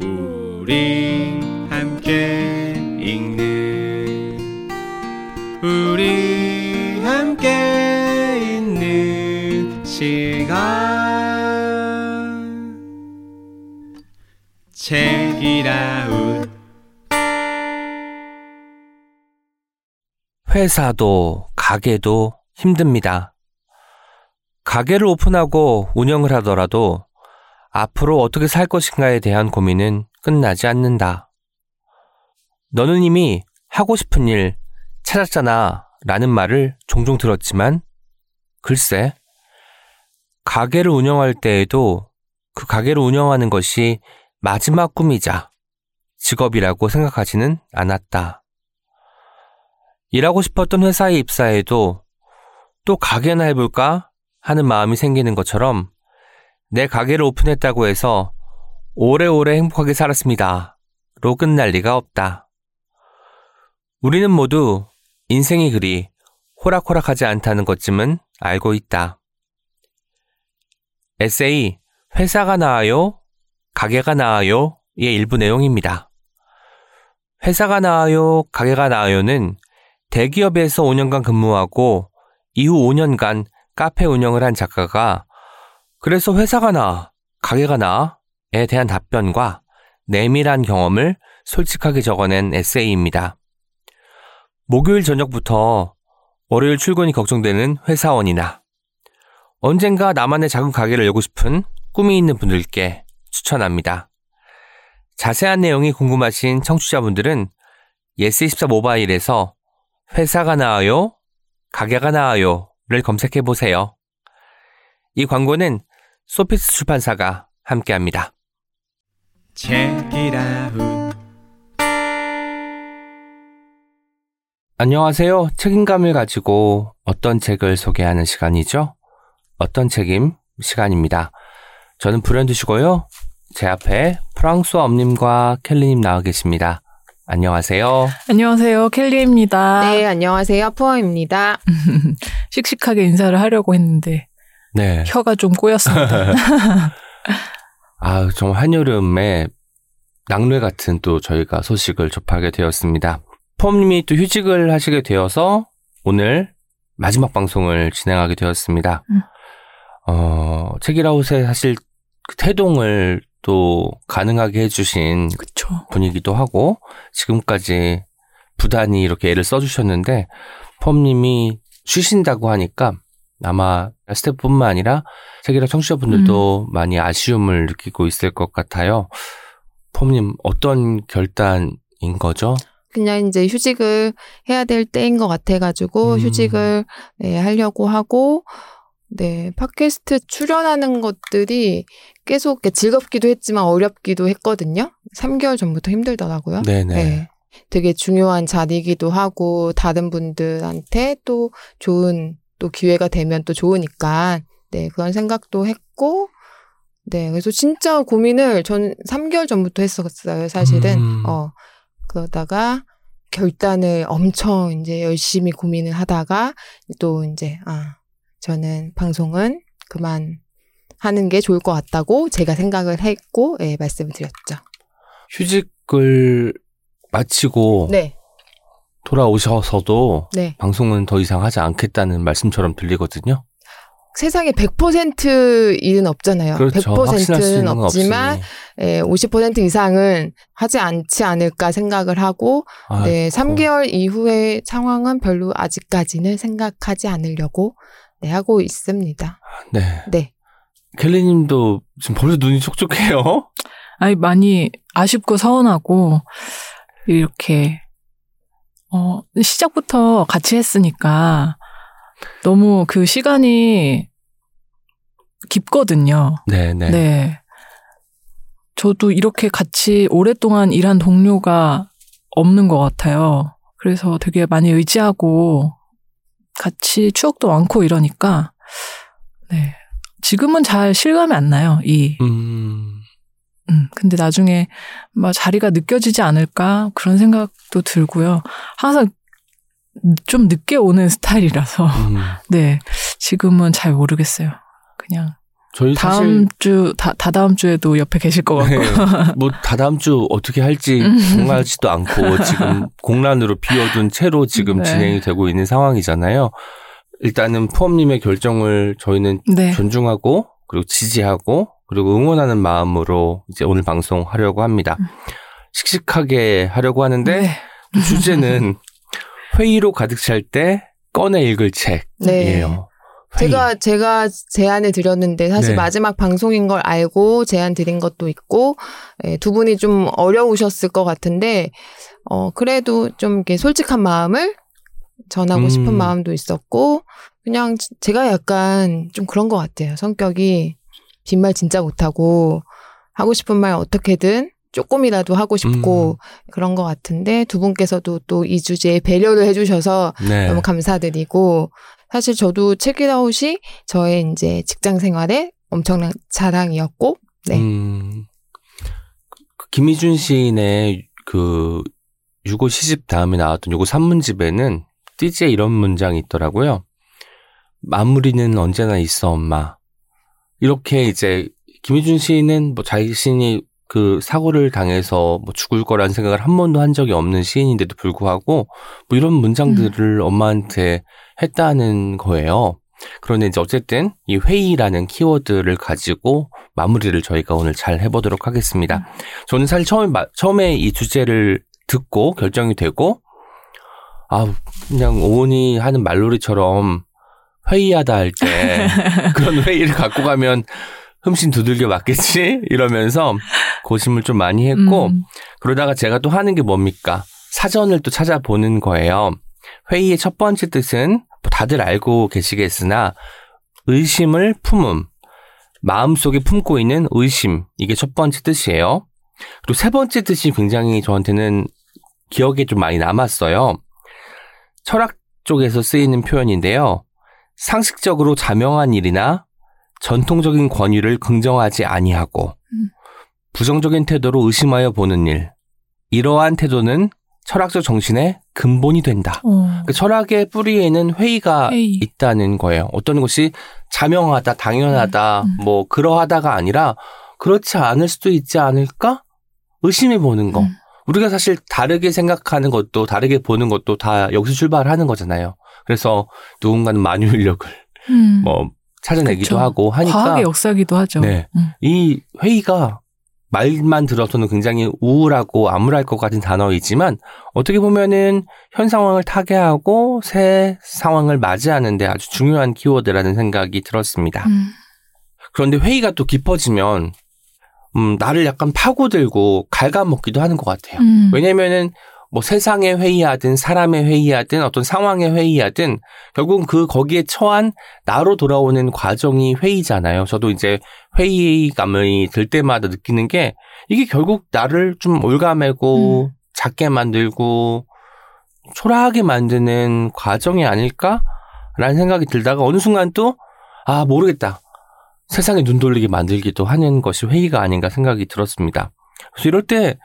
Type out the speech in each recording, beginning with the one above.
우리 함께 읽는 우리 함께 있는 시간 책이라웃 회사도 가게도 힘듭니다. 가게를 오픈하고 운영을 하더라도 앞으로 어떻게 살 것인가에 대한 고민은 끝나지 않는다. 너는 이미 하고 싶은 일 찾았잖아 라는 말을 종종 들었지만 글쎄, 가게를 운영할 때에도 그 가게를 운영하는 것이 마지막 꿈이자 직업이라고 생각하지는 않았다. 일하고 싶었던 회사에 입사해도 또 가게나 해볼까 하는 마음이 생기는 것처럼 내 가게를 오픈했다고 해서 오래오래 행복하게 살았습니다. 로 끝날 리가 없다. 우리는 모두 인생이 그리 호락호락하지 않다는 것쯤은 알고 있다. 에세이 회사가 나아요? 가게가 나아요? 의 일부 내용입니다. 회사가 나아요? 가게가 나아요는 대기업에서 5년간 근무하고 이후 5년간 카페 운영을 한 작가가 그래서 회사가 나, 가게가 나에 대한 답변과 내밀한 경험을 솔직하게 적어낸 에세이입니다. 목요일 저녁부터 월요일 출근이 걱정되는 회사원이나 언젠가 나만의 작은 가게를 열고 싶은 꿈이 있는 분들께 추천합니다. 자세한 내용이 궁금하신 청취자분들은 예스24 모바일에서 회사가 나아요? 가게가 나아요? 를 검색해 보세요. 이 광고는 소피스 출판사가 함께합니다. 안녕하세요. 책임감을 가지고 어떤 책을 소개하는 시간이죠? 어떤 책임 시간입니다. 저는 불현듯이고요. 제 앞에 프랑스어 엄님과 켈리님 나와 계십니다. 안녕하세요. 안녕하세요. 켈리입니다. 네, 안녕하세요. 푸어입니다. 씩씩하게 인사를 하려고 했는데 네. 혀가 좀 꼬였습니다. 아, 정말 한여름에 낙뢰 같은 또 저희가 소식을 접하게 되었습니다. 폼님이 또 휴직을 하시게 되어서 오늘 마지막 방송을 진행하게 되었습니다. 음. 어, 책이라웃에 사실 그 태동을 또 가능하게 해주신 그쵸. 분이기도 하고 지금까지 부단히 이렇게 애를 써주셨는데 펌님이 쉬신다고 하니까 아마 스태프뿐만 아니라 책이라 청취자분들도 많이 아쉬움을 느끼고 있을 것 같아요. 펌님 어떤 결단인 거죠? 그냥 이제 휴직을 해야 될 때인 것 같아가지고 음. 휴직을 네, 하려고 하고 네 팟캐스트 출연하는 것들이 계속 즐겁기도 했지만 어렵기도 했거든요. 3개월 전부터 힘들더라고요. 네네. 네. 되게 중요한 자리이기도 하고 다른 분들한테 또 좋은 또 기회가 되면 또 좋으니까 네 그런 생각도 했고 네 그래서 진짜 고민을 전 3개월 전부터 했었어요 사실은 음. 어 그러다가 결단을 엄청 이제 열심히 고민을 하다가 또 이제 아 저는 방송은 그만 하는 게 좋을 것 같다고 제가 생각을 했고 예 말씀을 드렸죠. 휴직을 마치고 네, 돌아오셔서도 네. 방송은 더 이상 하지 않겠다는 말씀처럼 들리거든요. 세상에 100% 일은 없잖아요. 그렇죠. 확신할 수 100%는 있는 건 없지만. 예, 50% 이상은 하지 않지 않을까 생각을 하고 네, 아이고. 3개월 이후의 상황은 별로 아직까지는 생각하지 않으려고 네, 하고 있습니다. 네. 네. 켈리 님도 지금 벌써 눈이 촉촉해요. 아니, 많이 아쉽고 서운하고, 이렇게, 어, 시작부터 같이 했으니까, 너무 그 시간이 깊거든요. 네 네. 네. 저도 이렇게 같이 오랫동안 일한 동료가 없는 것 같아요. 그래서 되게 많이 의지하고 같이 추억도 많고 이러니까, 네. 지금은 잘 실감이 안 나요, 이. 음, 음, 근데 나중에 막 자리가 느껴지지 않을까 그런 생각도 들고요. 항상 좀 늦게 오는 스타일이라서 음. 네 지금은 잘 모르겠어요. 그냥 저희 다음 주, 다, 다다음 주에도 옆에 계실 것 같고. 네, 뭐 다다음 주 어떻게 할지 음. 정하지도 않고 지금 공란으로 비워둔 채로 지금 네. 진행이 되고 있는 상황이잖아요. 일단은 푸엄님의 결정을 저희는 네. 존중하고 그리고 지지하고 그리고 응원하는 마음으로 이제 오늘 방송 하려고 합니다. 음. 씩씩하게 하려고 하는데 네. 또 주제는 회의로 가득 찰 때 꺼내 읽을 책이에요. 네. 회의. 제가 제가 제안을 드렸는데 사실 네. 마지막 방송인 걸 알고 제안 드린 것도 있고 예, 두 분이 좀 어려우셨을 것 같은데 어 그래도 좀 이렇게 솔직한 마음을 전하고 음. 싶은 마음도 있었고 그냥 지- 제가 약간 좀 그런 것 같아요 성격이 빈말 진짜 못하고 하고 싶은 말 어떻게든 조금이라도 하고 싶고 음. 그런 것 같은데 두 분께서도 또 이 주제에 배려를 해주셔서 네. 너무 감사드리고 사실 저도 책이라웃이 저의 이제 직장 생활에 엄청난 자랑이었고 네. 음, 그 김희준 시인의 그 유고 시집 다음에 나왔던 유고 산문집에는 띠지에 이런 문장이 있더라고요. 마무리는 언제나 있어 엄마. 이렇게 이제 김희준 시인은 뭐 자신이 그 사고를 당해서 뭐 죽을 거라는 생각을 한 번도 한 적이 없는 시인인데도 불구하고 뭐 이런 문장들을 엄마한테 했다는 거예요. 그런데 이제 어쨌든 이 회의라는 키워드를 가지고 마무리를 저희가 오늘 잘 해보도록 하겠습니다. 저는 사실 처음에, 마- 처음에 이 주제를 듣고 결정이 되고, 아, 그냥 오은이 하는 말놀이처럼 회의하다 할 때 그런 회의를 갖고 가면 흠씬 두들겨 맞겠지? 이러면서 고심을 좀 많이 했고, 음. 그러다가 제가 또 하는 게 뭡니까? 사전을 또 찾아보는 거예요. 회의의 첫 번째 뜻은 뭐 다들 알고 계시겠으나 의심을 품음. 마음속에 품고 있는 의심. 이게 첫 번째 뜻이에요. 그리고 세 번째 뜻이 굉장히 저한테는 기억에 좀 많이 남았어요. 철학 쪽에서 쓰이는 표현인데요. 상식적으로 자명한 일이나 전통적인 권위를 긍정하지 아니하고 음. 부정적인 태도로 의심하여 보는 일. 이러한 태도는 철학적 정신의 근본이 된다. 어. 그 철학의 뿌리에는 회의가 회의. 있다는 거예요. 어떤 것이 자명하다, 당연하다, 음, 음. 뭐 그러하다가 아니라 그렇지 않을 수도 있지 않을까? 의심해 보는 거. 음. 우리가 사실 다르게 생각하는 것도 다르게 보는 것도 다 여기서 출발하는 거잖아요. 그래서 누군가는 만유인력을 음. 뭐 찾아내기도 그쵸. 하고 하니까 과학의 역사기도 하죠. 네. 음. 이 회의가 말만 들어서는 굉장히 우울하고 암울할 것 같은 단어이지만 어떻게 보면은 현 상황을 타개하고 새 상황을 맞이하는데 아주 중요한 키워드라는 생각이 들었습니다. 음. 그런데 회의가 또 깊어지면 음, 나를 약간 파고들고 갉아먹기도 하는 것 같아요. 음. 왜냐면은 뭐 세상에 회의하든 사람의 회의하든 어떤 상황에 회의하든 결국은 그 거기에 처한 나로 돌아오는 과정이 회의잖아요. 저도 이제 회의감이 들 때마다 느끼는 게 이게 결국 나를 좀 올가매고 음. 작게 만들고 초라하게 만드는 과정이 아닐까라는 생각이 들다가 어느 순간 또 아 모르겠다. 세상에 눈 돌리게 만들기도 하는 것이 회의가 아닌가 생각이 들었습니다. 그래서 이럴 때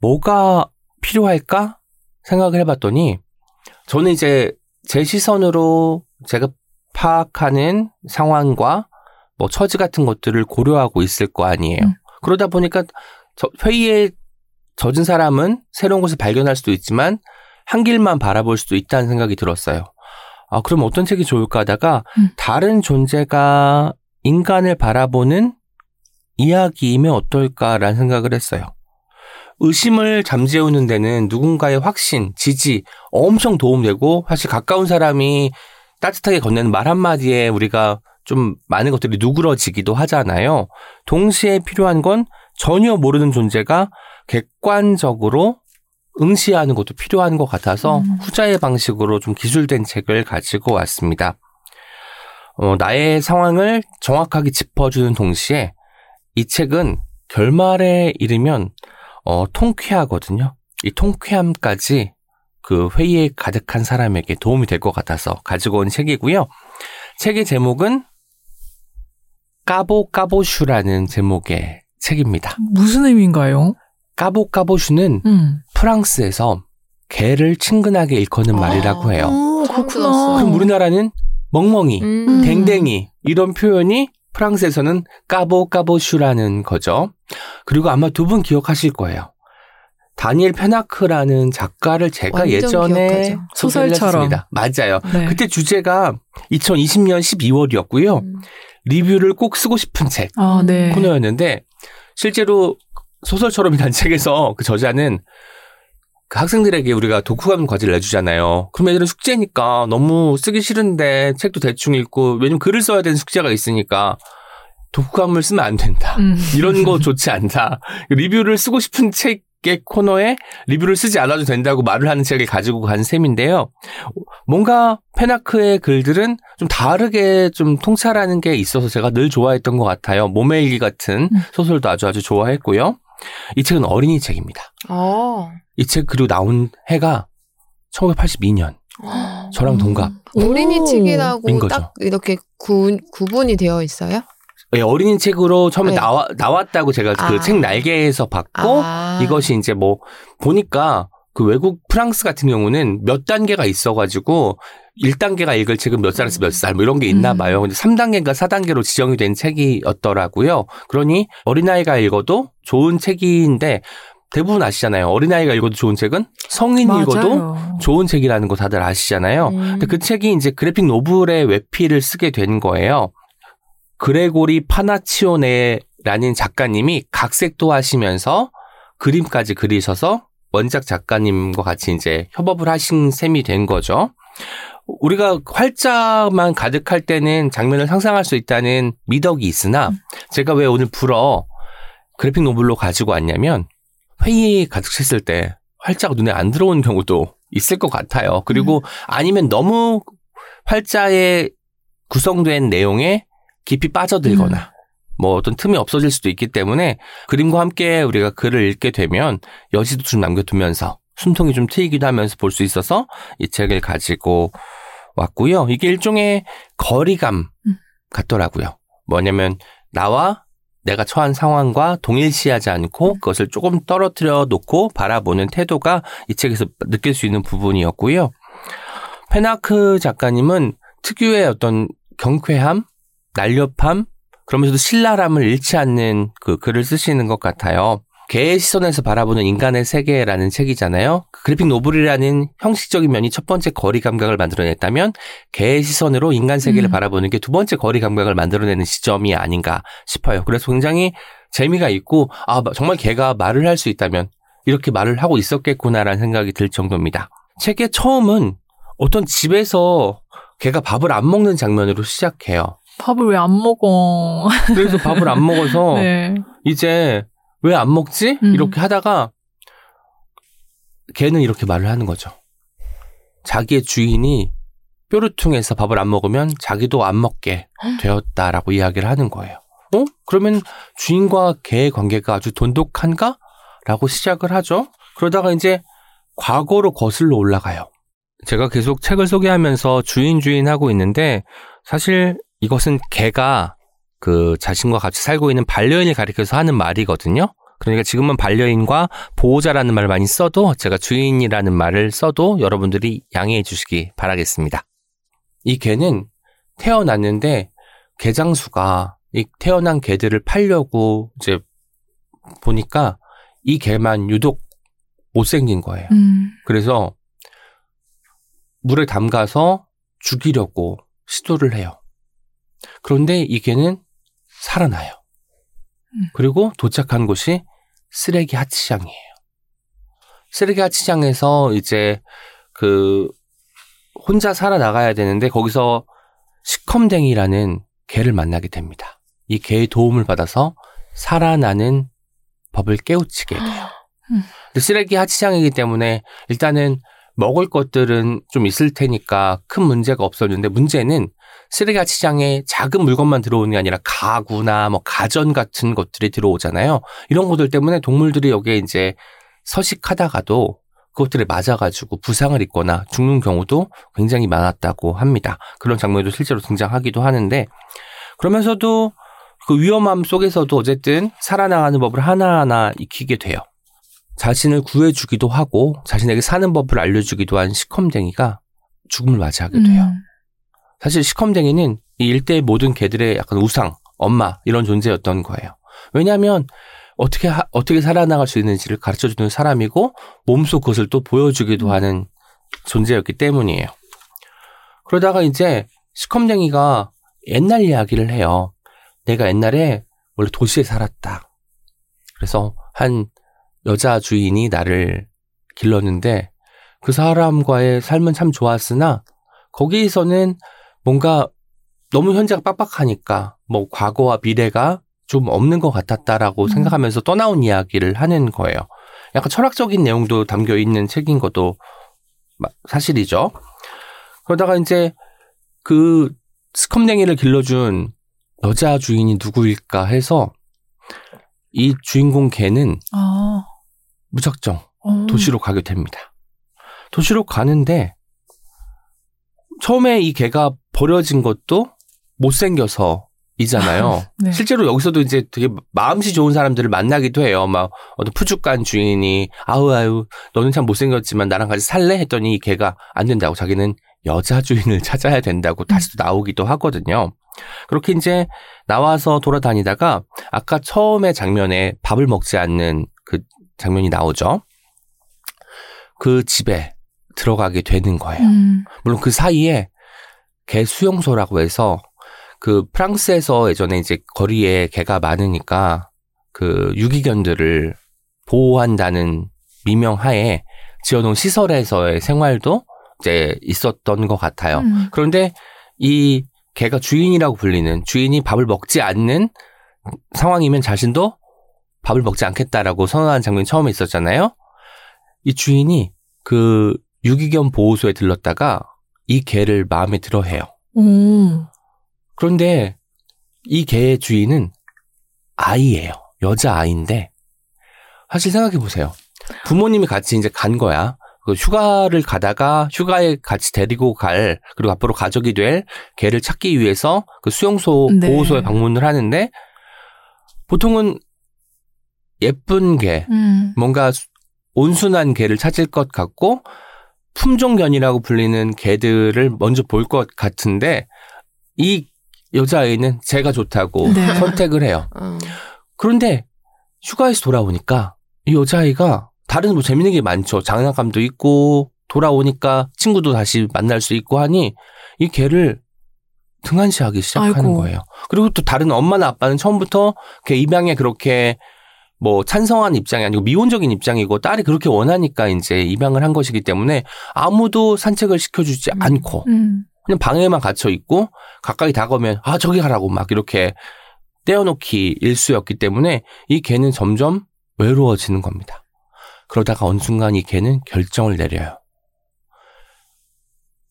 뭐가 필요할까 생각을 해봤더니 저는 이제 제 시선으로 제가 파악하는 상황과 뭐 처지 같은 것들을 고려하고 있을 거 아니에요. 음. 그러다 보니까 저- 회의에 젖은 사람은 새로운 것을 발견할 수도 있지만 한 길만 바라볼 수도 있다는 생각이 들었어요. 아, 그럼 어떤 책이 좋을까 하다가 음. 다른 존재가 인간을 바라보는 이야기이면 어떨까라는 생각을 했어요. 의심을 잠재우는 데는 누군가의 확신, 지지 엄청 도움되고 사실 가까운 사람이 따뜻하게 건네는 말 한마디에 우리가 좀 많은 것들이 누그러지기도 하잖아요. 동시에 필요한 건 전혀 모르는 존재가 객관적으로 응시하는 것도 필요한 것 같아서 음. 후자의 방식으로 좀 기술된 책을 가지고 왔습니다. 어, 나의 상황을 정확하게 짚어주는 동시에 이 책은 결말에 이르면 어, 통쾌하거든요. 이 통쾌함까지 그 회의에 가득한 사람에게 도움이 될 것 같아서 가지고 온 책이고요. 책의 제목은 까보까보슈라는 제목의 책입니다. 무슨 의미인가요? 까보까보슈는 음. 프랑스에서 개를 친근하게 일컫는 말이라고 해요. 어, 처음 그렇구나. 그럼 우리나라는 멍멍이, 음. 댕댕이 이런 표현이 프랑스에서는 까보 까보슈라는 거죠. 그리고 아마 두 분 기억하실 거예요. 다니엘 페나크라는 작가를 제가 예전에 기억하죠. 소설처럼. 했습니다. 맞아요. 네. 그때 주제가 2020년 12월이었고요. 음. 리뷰를 꼭 쓰고 싶은 책 아, 네. 코너였는데 실제로 소설처럼이란 책에서 그 저자는 그 학생들에게 우리가 독후감 과제를 내주잖아요. 그럼 애들은 숙제니까 너무 쓰기 싫은데 책도 대충 읽고 왜냐면 글을 써야 되는 숙제가 있으니까 독후감을 쓰면 안 된다. 음. 이런 거 좋지 않다. 리뷰를 쓰고 싶은 책의 코너에 리뷰를 쓰지 않아도 된다고 말을 하는 책을 가지고 간 셈인데요. 뭔가 페나크의 글들은 좀 다르게 좀 통찰하는 게 있어서 제가 늘 좋아했던 것 같아요. 몸의 일기 같은 음. 소설도 아주 아주 좋아했고요. 이 책은 어린이 책입니다. 어. 이 책 그리고 나온 해가 1982년. 저랑 동갑. 어린이 오. 인 책이라고. 딱 이렇게 구, 구분이 되어 있어요? 예, 어린이 책으로 처음에 네. 나와, 나왔다고 제가 그 아. 책 날개에서 봤고 아. 이것이 이제 뭐 보니까 그 외국 프랑스 같은 경우는 몇 단계가 있어가지고 1단계가 읽을 책은 몇 살에서 몇 살 뭐 이런 게 있나 음. 봐요. 근데 3단계인가 4단계로 지정이 된 책이었더라고요. 그러니 어린아이가 읽어도 좋은 책인데 대부분 아시잖아요. 어린아이가 읽어도 좋은 책은 성인이 읽어도 맞아요. 좋은 책이라는 거 다들 아시잖아요. 음. 근데 그 책이 이제 그래픽 노블의 외피를 쓰게 된 거예요. 그레고리 파나치오네라는 작가님이 각색도 하시면서 그림까지 그리셔서 원작 작가님과 같이 이제 협업을 하신 셈이 된 거죠. 우리가 활자만 가득할 때는 장면을 상상할 수 있다는 미덕이 있으나 음. 제가 왜 오늘 불어 그래픽 노블로 가지고 왔냐면 회의 가득했을 때 활자가 눈에 안 들어오는 경우도 있을 것 같아요. 그리고 아니면 너무 활자에 구성된 내용에 깊이 빠져들거나 뭐 어떤 틈이 없어질 수도 있기 때문에 그림과 함께 우리가 글을 읽게 되면 여지도 좀 남겨두면서 숨통이 좀 트이기도 하면서 볼 수 있어서 이 책을 가지고 왔고요. 이게 일종의 거리감 음. 같더라고요. 뭐냐면 나와 내가 처한 상황과 동일시하지 않고 그것을 조금 떨어뜨려 놓고 바라보는 태도가 이 책에서 느낄 수 있는 부분이었고요. 페나크 작가님은 특유의 어떤 경쾌함, 날렵함, 그러면서도 신랄함을 잃지 않는 그 글을 쓰시는 것 같아요. 개의 시선에서 바라보는 인간의 세계라는 책이잖아요. 그 그래픽 노블이라는 형식적인 면이 첫 번째 거리 감각을 만들어냈다면 개의 시선으로 인간 세계를 음. 바라보는 게 두 번째 거리 감각을 만들어내는 시점이 아닌가 싶어요. 그래서 굉장히 재미가 있고 아 정말 개가 말을 할 수 있다면 이렇게 말을 하고 있었겠구나라는 생각이 들 정도입니다. 책의 처음은 어떤 집에서 개가 밥을 안 먹는 장면으로 시작해요. 밥을 왜 안 먹어? 그래서 밥을 안 먹어서 네. 이제 왜 안 먹지? 음. 이렇게 하다가 걔는 이렇게 말을 하는 거죠. 자기의 주인이 뾰루퉁해서 밥을 안 먹으면 자기도 안 먹게 되었다라고 이야기를 하는 거예요. 어? 그러면 주인과 개의 관계가 아주 돈독한가? 라고 시작을 하죠. 그러다가 이제 과거로 거슬러 올라가요. 제가 계속 책을 소개하면서 주인 주인 하고 있는데 사실 이것은 개가 그 자신과 같이 살고 있는 반려인을 가리켜서 하는 말이거든요. 그러니까 지금은 반려인과 보호자라는 말을 많이 써도 제가 주인이라는 말을 써도 여러분들이 양해해 주시기 바라겠습니다. 이 개는 태어났는데 개장수가 이 태어난 개들을 팔려고 이제 보니까 이 개만 유독 못생긴 거예요. 음. 그래서 물에 담가서 죽이려고 시도를 해요. 그런데 이 개는 살아나요. 음. 그리고 도착한 곳이 쓰레기 하치장이에요. 쓰레기 하치장에서 이제 그 혼자 살아나가야 되는데 거기서 시컴댕이라는 개를 만나게 됩니다. 이 개의 도움을 받아서 살아나는 법을 깨우치게 돼요. 음. 근데 쓰레기 하치장이기 때문에 일단은 먹을 것들은 좀 있을 테니까 큰 문제가 없었는데 문제는 쓰레기 하치장에 작은 물건만 들어오는 게 아니라 가구나 뭐 가전 같은 것들이 들어오잖아요. 이런 것들 때문에 동물들이 여기에 이제 서식하다가도 그것들에 맞아가지고 부상을 입거나 죽는 경우도 굉장히 많았다고 합니다. 그런 장면도 실제로 등장하기도 하는데 그러면서도 그 위험함 속에서도 어쨌든 살아나가는 법을 하나하나 익히게 돼요. 자신을 구해주기도 하고 자신에게 사는 법을 알려주기도 한 시컴댕이가 죽음을 맞이하게 돼요. 음. 사실 시컴댕이는 이 일대의 모든 개들의 약간 우상, 엄마 이런 존재였던 거예요. 왜냐하면 어떻게 하- 어떻게 살아나갈 수 있는지를 가르쳐 주는 사람이고 몸소 그것을 또 보여주기도 하는 존재였기 때문이에요. 그러다가 이제 시컴쟁이가 옛날 이야기를 해요. 내가 옛날에 원래 도시에 살았다. 그래서 한 여자 주인이 나를 길렀는데 그 사람과의 삶은 참 좋았으나 거기에서는 뭔가 너무 현재가 빡빡하니까 뭐 과거와 미래가 좀 없는 것 같았다라고 음. 생각하면서 떠나온 이야기를 하는 거예요. 약간 철학적인 내용도 담겨 있는 책인 것도 마- 사실이죠. 그러다가 이제 그 스컴냉이를 길러준 여자 주인이 누구일까 해서 이 주인공 개는 아. 무작정 어. 도시로 가게 됩니다. 도시로 가는데 처음에 이 개가 버려진 것도 못생겨서 이잖아요. 네. 실제로 여기서도 이제 되게 마음씨 좋은 사람들을 만나기도 해요. 막 어떤 푸죽간 주인이 아우 아유 너는 참 못생겼지만 나랑 같이 살래 했더니 이 개가 안 된다고 자기는 여자 주인을 찾아야 된다고 다시 또 나오기도 하거든요. 그렇게 이제 나와서 돌아다니다가 아까 처음에 장면에 밥을 먹지 않는 그 장면이 나오죠. 그 집에 들어가게 되는 거예요. 음. 물론 그 사이에 개 수용소라고 해서 그 프랑스에서 예전에 이제 거리에 개가 많으니까 그 유기견들을 보호한다는 미명하에 지어놓은 시설에서의 생활도 이제 있었던 것 같아요. 음. 그런데 이 개가 주인이라고 불리는 주인이 밥을 먹지 않는 상황이면 자신도 밥을 먹지 않겠다라고 선언한 장면이 처음에 있었잖아요. 이 주인이 그 유기견 보호소에 들렀다가 이 개를 마음에 들어 해요. 오. 그런데 이 개의 주인은 아이예요. 여자 아이인데 사실 생각해 보세요. 부모님이 같이 이제 간 거야. 그 휴가를 가다가 휴가에 같이 데리고 갈 그리고 앞으로 가족이 될 개를 찾기 위해서 그 수용소 네. 보호소에 방문을 하는데 보통은 예쁜 개, 음. 뭔가 수- 온순한 개를 찾을 것 같고 품종견이라고 불리는 개들을 먼저 볼 것 같은데 이 여자아이는 제가 좋다고 네. 선택을 해요. 어. 그런데 휴가에서 돌아오니까 이 여자아이가 다른 뭐 재밌는 게 많죠. 장난감도 있고 돌아오니까 친구도 다시 만날 수 있고 하니 이 개를 등한시하기 시작하는 아이고. 거예요. 그리고 또 다른 엄마나 아빠는 처음부터 걔 입양에 그렇게 뭐 찬성한 입장이 아니고 미온적인 입장이고 딸이 그렇게 원하니까 이제 입양을 한 것이기 때문에 아무도 산책을 시켜주지 음. 않고 음. 그냥 방에만 갇혀 있고 가까이 다가오면 아 저기 가라고 막 이렇게 떼어놓기 일수였기 때문에 이 개는 점점 외로워지는 겁니다. 그러다가 어느 순간 이 개는 결정을 내려요.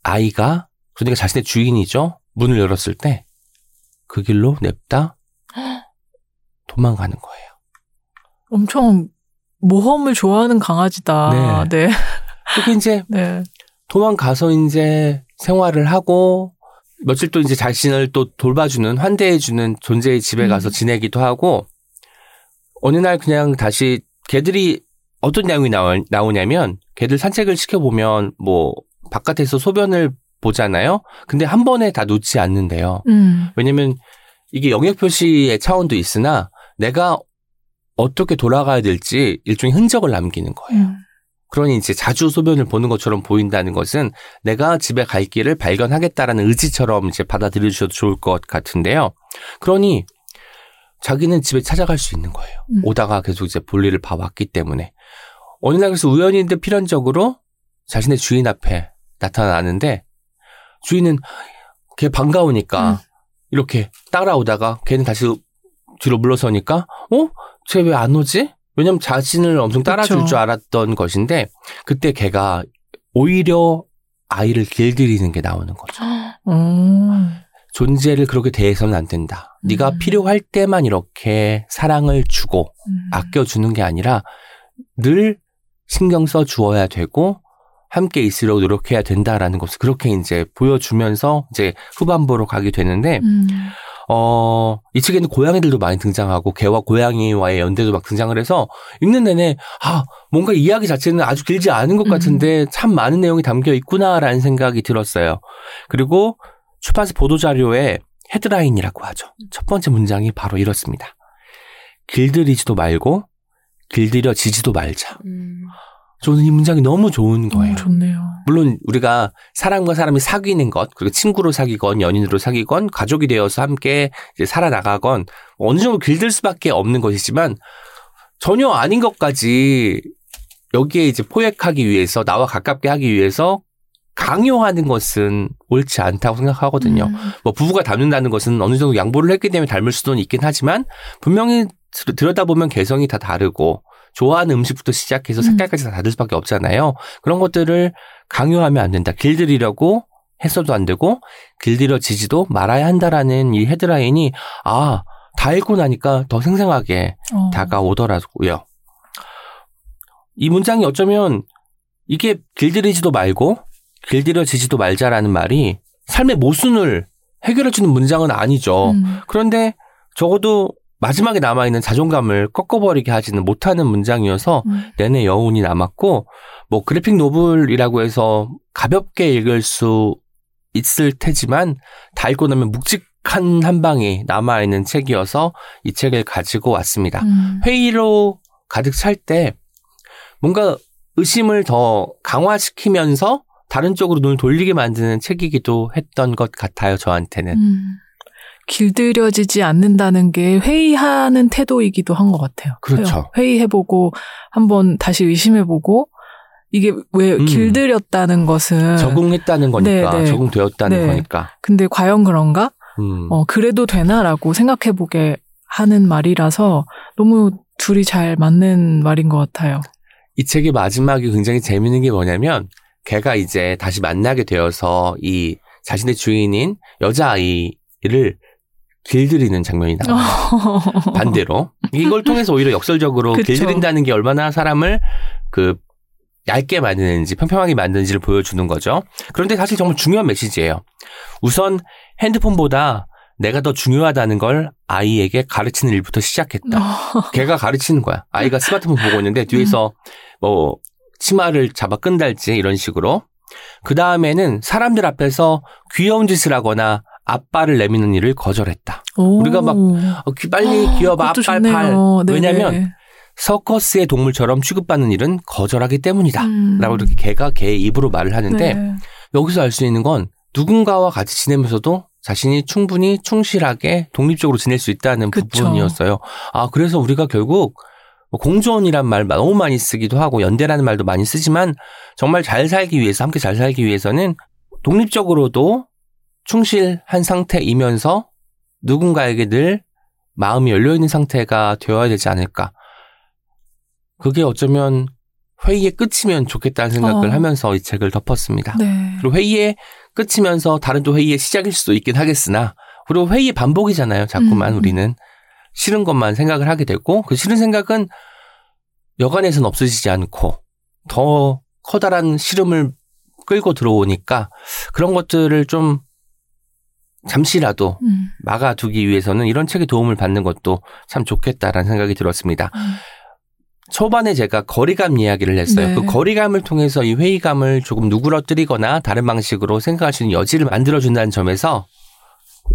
아이가 그러니까 자신의 주인이죠. 문을 열었을 때 그 길로 냅다 도망가는 거예요. 엄청 모험을 좋아하는 강아지다. 네. 그게 이제 네. 도망가서 이제 생활을 하고 며칠 또 이제 자신을 또 돌봐주는 환대해주는 존재의 집에 가서 음. 지내기도 하고 어느 날 그냥 다시 개들이 어떤 내용이 나오, 나오냐면 개들 산책을 시켜보면 뭐 바깥에서 소변을 보잖아요. 근데 한 번에 다 놓지 않는데요. 음. 왜냐면 이게 영역 표시의 차원도 있으나 내가 어떻게 돌아가야 될지 일종의 흔적을 남기는 거예요. 음. 그러니 이제 자주 소변을 보는 것처럼 보인다는 것은 내가 집에 갈 길을 발견하겠다라는 의지처럼 이제 받아들여 주셔도 좋을 것 같은데요. 그러니 자기는 집에 찾아갈 수 있는 거예요. 음. 오다가 계속 이제 볼일을 봐왔기 때문에. 어느 날 그래서 우연인데 필연적으로 자신의 주인 앞에 나타나는데 주인은 걔 반가우니까 음. 이렇게 따라오다가 걔는 다시 뒤로 물러서니까 어? 쟤 왜 안 오지? 왜냐면 자신을 엄청 따라줄 그쵸. 줄 알았던 것인데 그때 걔가 오히려 아이를 길들이는 게 나오는 거죠. 오. 존재를 그렇게 대해서는 안 된다. 네가 음. 필요할 때만 이렇게 사랑을 주고 음. 아껴주는 게 아니라 늘 신경 써 주어야 되고 함께 있으려고 노력해야 된다라는 것을 그렇게 이제 보여주면서 이제 후반부로 가게 되는데 음. 어, 이 책에는 고양이들도 많이 등장하고 개와 고양이와의 연대도 막 등장을 해서 읽는 내내 아, 뭔가 이야기 자체는 아주 길지 않은 것 음. 같은데 참 많은 내용이 담겨 있구나라는 생각이 들었어요. 그리고 출판사 보도자료에 헤드라인이라고 하죠. 첫 번째 문장이 바로 이렇습니다. 길들이지도 말고 길들여지지도 말자. 음. 저는 이 문장이 너무 좋은 거예요. 음, 좋네요. 물론 우리가 사람과 사람이 사귀는 것, 그리고 친구로 사귀건 연인으로 사귀건 가족이 되어서 함께 이제 살아나가건 어느 정도 길들 수밖에 없는 것이지만 전혀 아닌 것까지 여기에 이제 포획하기 위해서 나와 가깝게 하기 위해서 강요하는 것은 옳지 않다고 생각하거든요. 음. 뭐 부부가 닮는다는 것은 어느 정도 양보를 했기 때문에 닮을 수도 있긴 하지만 분명히 들- 들여다보면 개성이 다 다르고 좋아하는 음식부터 시작해서 색깔까지 다 다를 수밖에 없잖아요. 그런 것들을 강요하면 안 된다. 길들이려고 했어도 안 되고 길들여지지도 말아야 한다라는 이 헤드라인이 아, 다 읽고 나니까 더 생생하게 어. 다가오더라고요. 이 문장이 어쩌면 이게 길들이지도 말고 길들여지지도 말자라는 말이 삶의 모순을 해결해주는 문장은 아니죠. 음. 그런데 적어도 마지막에 남아있는 자존감을 꺾어버리게 하지는 못하는 문장이어서 음. 내내 여운이 남았고 뭐 그래픽 노블이라고 해서 가볍게 읽을 수 있을 테지만 다 읽고 나면 묵직한 한 방이 남아있는 책이어서 이 책을 가지고 왔습니다. 음. 회의로 가득 찰 때 뭔가 의심을 더 강화시키면서 다른 쪽으로 눈을 돌리게 만드는 책이기도 했던 것 같아요, 저한테는. 음. 길들여지지 않는다는 게 회의하는 태도이기도 한 것 같아요. 그렇죠. 회의해보고 한번 다시 의심해보고 이게 왜 음. 길들였다는 것은 적응했다는 거니까, 네, 네. 적응되었다는 네. 거니까. 근데 과연 그런가? 음. 어, 그래도 되나라고 생각해보게 하는 말이라서 너무 둘이 잘 맞는 말인 것 같아요. 이 책의 마지막이 굉장히 재밌는 게 뭐냐면 걔가 이제 다시 만나게 되어서 이 자신의 주인인 여자아이를 길들이는 장면이 나와요. 반대로. 이걸 통해서 오히려 역설적으로 그쵸. 길들인다는 게 얼마나 사람을 그 얇게 만드는지 평평하게 만드는지를 보여주는 거죠. 그런데 사실 정말 중요한 메시지예요. 우선 핸드폰보다 내가 더 중요하다는 걸 아이에게 가르치는 일부터 시작했다. 걔가 가르치는 거야. 아이가 스마트폰 보고 있는데 뒤에서 뭐 치마를 잡아 끈달지 이런 식으로. 그 다음에는 사람들 앞에서 귀여운 짓을 하거나 앞발을 내미는 일을 거절했다. 오. 우리가 막 어, 귀- 빨리 그것도 앞발. 네네. 왜냐면 서커스의 동물처럼 취급받는 일은 거절하기 때문이다. 음. 라고 이렇게 걔가 걔의 입으로 말을 하는데 네. 여기서 알 수 있는 건 누군가와 같이 지내면서도 자신이 충분히 충실하게 독립적으로 지낼 수 있다는 그쵸. 부분이었어요. 아, 그래서 우리가 결국 뭐 공존이란 말 너무 많이 쓰기도 하고 연대라는 말도 많이 쓰지만 정말 잘 살기 위해서 함께 잘 살기 위해서는 독립적으로도 충실한 상태이면서 누군가에게 늘 마음이 열려 있는 상태가 되어야 되지 않을까. 그게 어쩌면 회의의 끝이면 좋겠다는 생각을 어. 하면서 이 책을 덮었습니다. 네. 그리고 회의의 끝이면서 다른 또 회의의 시작일 수도 있긴 하겠으나 그리고 회의의 반복이잖아요. 자꾸만 음. 우리는 싫은 것만 생각을 하게 되고 그 싫은 생각은 여간에선 없어지지 않고 더 커다란 시름을 끌고 들어오니까 그런 것들을 좀 잠시라도 음. 막아두기 위해서는 이런 책의 도움을 받는 것도 참 좋겠다라는 생각이 들었습니다. 음. 초반에 제가 거리감 이야기를 했어요. 네. 그 거리감을 통해서 이 회의감을 조금 누그러뜨리거나 다른 방식으로 생각할 수 있는 여지를 만들어준다는 점에서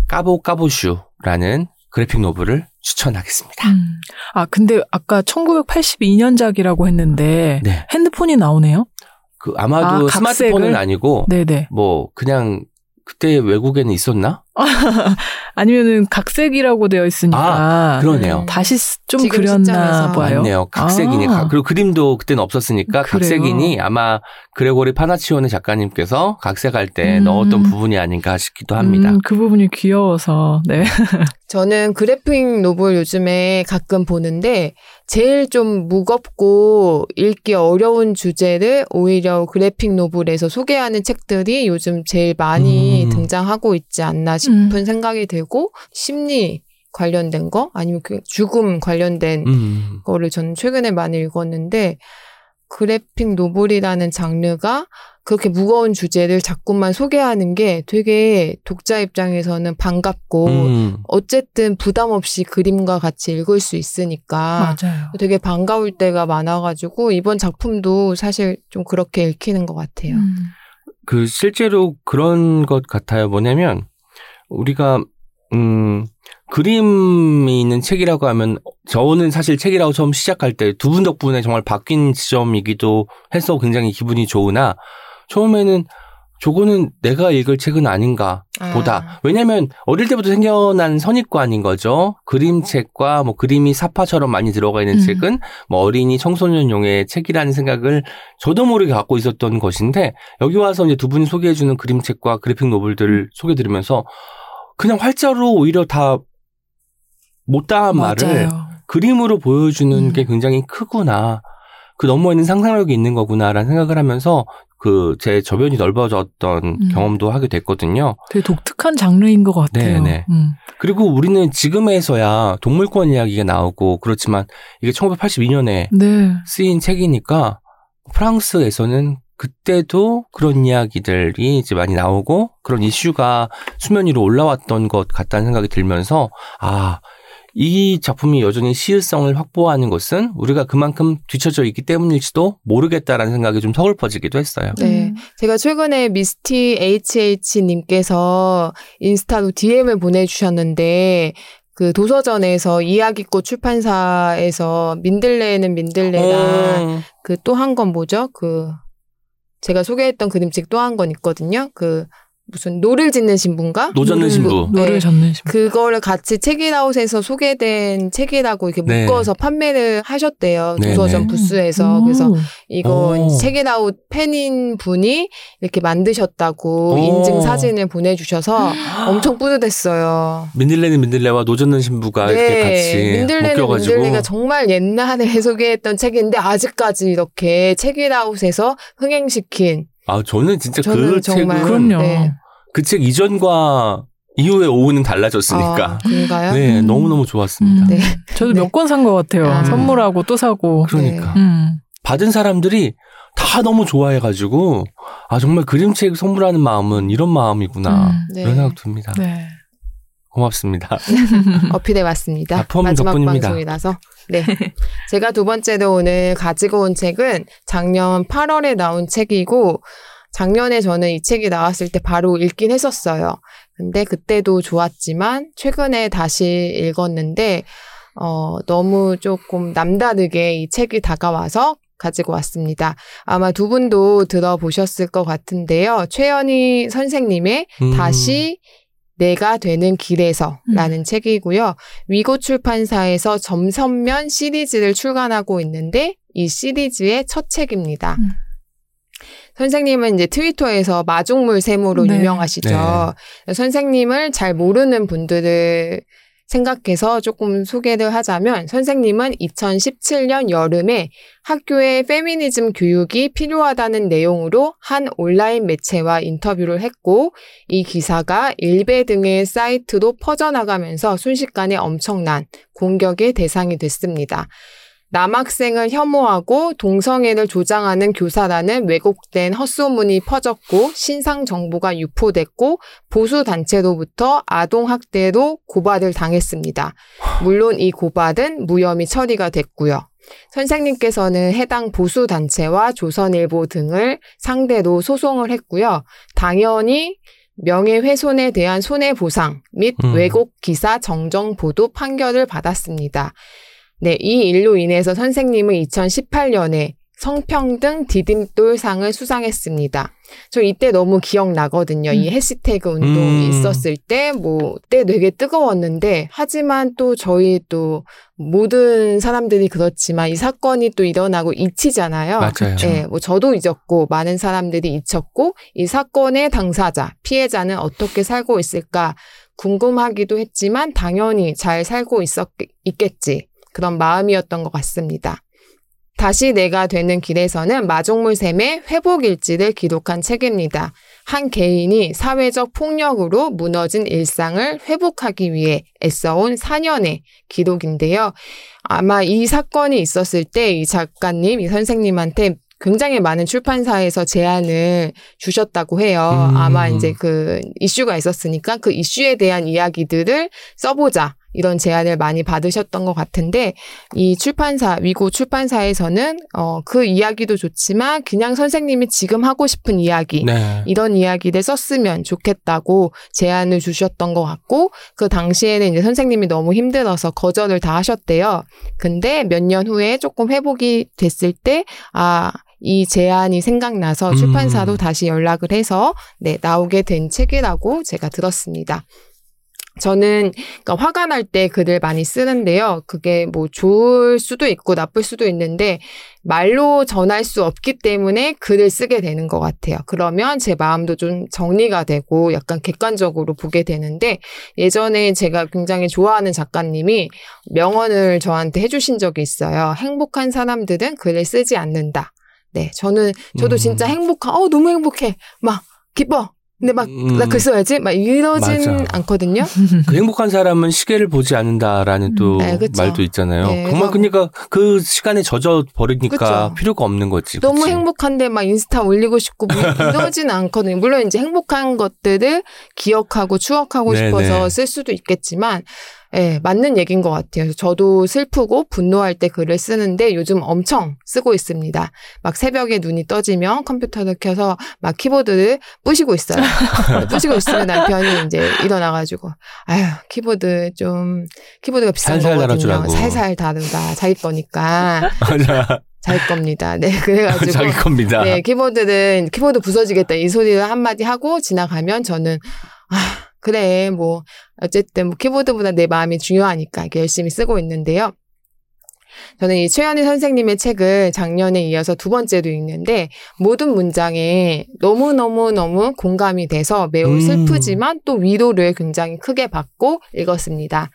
까보 까보슈라는 그래픽 노블을 추천하겠습니다. 음. 아, 근데 아까 1982년작이라고 했는데 네. 핸드폰이 나오네요? 그 아마도 아? 스마트폰은 아니고 네네. 뭐 그냥 그때 외국에는 있었나? 아니면은 각색이라고 되어 있으니까. 아, 그러네요. 음. 다시 쓰- 좀 그렸나 시점에서. 봐요. 맞네요. 각색이니. 아. 가- 그리고 그림도 그때는 없었으니까 그래요? 각색이니 아마 그레고리 파나치오네 작가님께서 각색할 때 음. 넣었던 부분이 아닌가 싶기도 합니다. 음, 그 부분이 귀여워서. 네. 저는 그래픽 노블 요즘에 가끔 보는데 제일 좀 무겁고 읽기 어려운 주제를 오히려 그래픽 노블에서 소개하는 책들이 요즘 제일 많이 음. 등장하고 있지 않나 싶은 생각이 들고 심리 관련된 거 아니면 그 죽음 관련된 음. 거를 저는 최근에 많이 읽었는데 그래픽 노블이라는 장르가 그렇게 무거운 주제를 자꾸만 소개하는 게 되게 독자 입장에서는 반갑고 음. 어쨌든 부담 없이 그림과 같이 읽을 수 있으니까 맞아요. 되게 반가울 때가 많아가지고 이번 작품도 사실 좀 그렇게 읽히는 것 같아요. 음. 그 실제로 그런 것 같아요. 뭐냐면 우리가 음, 그림이 있는 책이라고 하면 저는 사실 책이라고 처음 시작할 때 두 분 덕분에 정말 바뀐 지점이기도 해서 굉장히 기분이 좋으나 처음에는 저거는 내가 읽을 책은 아닌가 보다. 아. 왜냐면 어릴 때부터 생겨난 선입관인 거죠. 그림책과 뭐 그림이 사파처럼 많이 들어가 있는 음. 책은 뭐 어린이 청소년용의 책이라는 생각을 저도 모르게 갖고 있었던 것인데 여기 와서 이제 두 분이 소개해주는 그림책과 그래픽 노블들을 소개드리면서 그냥 활자로 오히려 다 못다한 말을. 그림으로 보여주는 음. 게 굉장히 크구나. 그 너머에는 상상력이 있는 거구나라는 생각을 하면서 그 제 저변이 넓어졌던 음. 경험도 하게 됐거든요. 되게 독특한 장르인 것 같아요. 네네. 음. 그리고 우리는 지금에서야 동물권 이야기가 나오고 그렇지만 이게 1982년에 네. 쓰인 책이니까 프랑스에서는 그때도 그런 이야기들이 이제 많이 나오고 그런 이슈가 수면 위로 올라왔던 것 같다는 생각이 들면서 아, 이 작품이 여전히 시의성을 확보하는 것은 우리가 그만큼 뒤처져 있기 때문일지도 모르겠다라는 생각이 좀 서글퍼지기도 했어요. 네. 음. 제가 최근에 미스티 HH님께서 인스타로 DM을 보내주셨는데, 그 도서전에서 이야기꽃 출판사에서 민들레는 민들레다. 음, 그또 한 건 뭐죠? 그, 제가 소개했던 그림책 또한건 있거든요. 그, 무슨 노를 짓는 신부인가? 노젓는 노를- 신부. 노를 네. 젓는 신부. 그거를 같이 책읽아웃에서 소개된 책이라고 이렇게 네. 묶어서 판매를 하셨대요. 네네. 도서전 부스에서. 오. 그래서 이거 오. 책읽아웃 팬인 분이 이렇게 만드셨다고 오. 인증 사진을 보내주셔서 엄청 뿌듯했어요. 민들레는 민들레와 노젓는 신부가 이렇게 같이 네. 민들레는 묶여가지고 민들레가 정말 옛날에 소개했던 책인데 아직까지 이렇게 책읽아웃에서 흥행시킨 아 저는 진짜 저는 그 정말- 책은 그럼요. 네. 그책 이전과 이후의 오후는 달라졌으니까 아, 그런가요? 네 음. 너무 너무 좋았습니다. 음. 네. 저도 네. 몇권 산 것 같아요. 아. 선물하고 또 사고. 그러니까 음. 받은 사람들이 다 너무 좋아해가지고 아 정말 그림책 선물하는 마음은 이런 마음이구나 음. 네. 이런 생각 듭니다. 네. 고맙습니다. 어필해 왔습니다. 아, 마지막 덕분입니다. 방송이라서. 네. 제가 두 번째로 오늘 가지고 온 책은 작년 8월에 나온 책이고 작년에 저는 이 책이 나왔을 때 바로 읽긴 했었어요. 근데 그때도 좋았지만 최근에 다시 읽었는데 어 너무 조금 남다르게 이 책이 다가와서 가지고 왔습니다. 아마 두 분도 들어보셨을 것 같은데요. 최연희 선생님의 음. 다시 내가 되는 길에서라는 책이고요. 위고 출판사에서 점선면 시리즈를 출간하고 있는데 이 시리즈의 첫 책입니다. 음. 선생님은 이제 트위터에서 마중물 샘으로 네. 유명하시죠. 선생님을 잘 모르는 분들을 생각해서 조금 소개를 하자면 선생님은 2017년 여름에 학교에 페미니즘 교육이 필요하다는 내용으로 한 온라인 매체와 인터뷰를 했고 이 기사가 일베 등의 사이트로 퍼져나가면서 순식간에 엄청난 공격의 대상이 됐습니다. 남학생을 혐오하고 동성애를 조장하는 교사라는 왜곡된 헛소문이 퍼졌고 신상 정보가 유포됐고 보수 단체로부터 아동 학대로 고발을 당했습니다. 물론 이 고발은 무혐의 처리가 됐고요. 선생님께서는 해당 보수 단체와 조선일보 등을 상대로 소송을 했고요. 당연히 명예훼손에 대한 손해보상 및 음. 왜곡 기사 정정 보도 판결을 받았습니다. 네, 이 일로 인해서 선생님은 2018년에 성평등 디딤돌상을 수상했습니다. 저 이때 너무 기억나거든요. 이 음. 해시태그 운동이 음. 있었을 때, 뭐, 그때 되게 뜨거웠는데, 하지만 또 저희 또 모든 사람들이 그렇지만 이 사건이 또 일어나고 잊히잖아요. 맞아요. 예, 뭐 저도 잊었고 많은 사람들이 잊혔고 이 사건의 당사자, 피해자는 어떻게 살고 있을까 궁금하기도 했지만 당연히 잘 살고 있었 있겠지. 그런 마음이었던 것 같습니다. 다시 내가 되는 길에서는 마종물샘의 회복일지를 기록한 책입니다. 한 개인이 사회적 폭력으로 무너진 일상을 회복하기 위해 애써온 4년의 기록인데요. 아마 이 사건이 있었을 때 이 작가님, 이 선생님한테 굉장히 많은 출판사에서 제안을 주셨다고 해요. 음. 아마 이제 그 이슈가 있었으니까 그 이슈에 대한 이야기들을 써보자. 이런 제안을 많이 받으셨던 것 같은데 이 출판사 위고 출판사에서는 어, 그 이야기도 좋지만 그냥 선생님이 지금 하고 싶은 이야기 네. 이런 이야기를 썼으면 좋겠다고 제안을 주셨던 것 같고 그 당시에는 이제 선생님이 너무 힘들어서 거절을 다 하셨대요. 근데 몇 년 후에 조금 회복이 됐을 때 아, 이 제안이 생각나서 음. 출판사로 다시 연락을 해서 네, 나오게 된 책이라고 제가 들었습니다. 저는 그러니까 화가 날 때 글을 많이 쓰는데요. 그게 뭐 좋을 수도 있고 나쁠 수도 있는데 말로 전할 수 없기 때문에 글을 쓰게 되는 것 같아요. 그러면 제 마음도 좀 정리가 되고 약간 객관적으로 보게 되는데 예전에 제가 굉장히 좋아하는 작가님이 명언을 저한테 해주신 적이 있어요. 행복한 사람들은 글을 쓰지 않는다. 네, 저는 저도 음. 진짜 행복한, 어 너무 행복해, 막 기뻐. 근데 막 음. 나 글 써야지 막 이러진 맞아. 않거든요. 그 행복한 사람은 시계를 보지 않는다라는 또 네, 그쵸. 말도 있잖아요. 네, 정말 그러니까 그 시간에 젖어 버리니까 그쵸. 필요가 없는 거지. 너무 그치? 행복한데 막 인스타 올리고 싶고 뭐 이러지는 않거든요. 물론 이제 행복한 것들을 기억하고 추억하고 네네. 싶어서 쓸 수도 있겠지만, 예, 맞는 얘기인 것 같아요. 저도 슬프고 분노할 때 글을 쓰는데 요즘 엄청 쓰고 있습니다. 막 새벽에 눈이 떠지면 컴퓨터를 켜서 막 키보드를 부시고 있어요. 부시고 있으면 남편이 이제 일어나가지고, 아유, 키보드 좀, 키보드가 비싼 살살 거거든요. 달아주라고. 살살 다루다. 자기 거니까. 맞아. 자기 겁니다. 네, 그래가지고. 자기 겁니다. 네, 키보드는 키보드 부서지겠다 이 소리를 한 마디 하고 지나가면 저는 아 그래 뭐 어쨌든 뭐 키보드보다 내 마음이 중요하니까 이렇게 열심히 쓰고 있는데요. 저는 이 최현희 선생님의 책을 작년에 이어서 두 번째로 읽는데 모든 문장에 너무너무너무 공감이 돼서 매우 음. 슬프지만 또 위로를 굉장히 크게 받고 읽었습니다.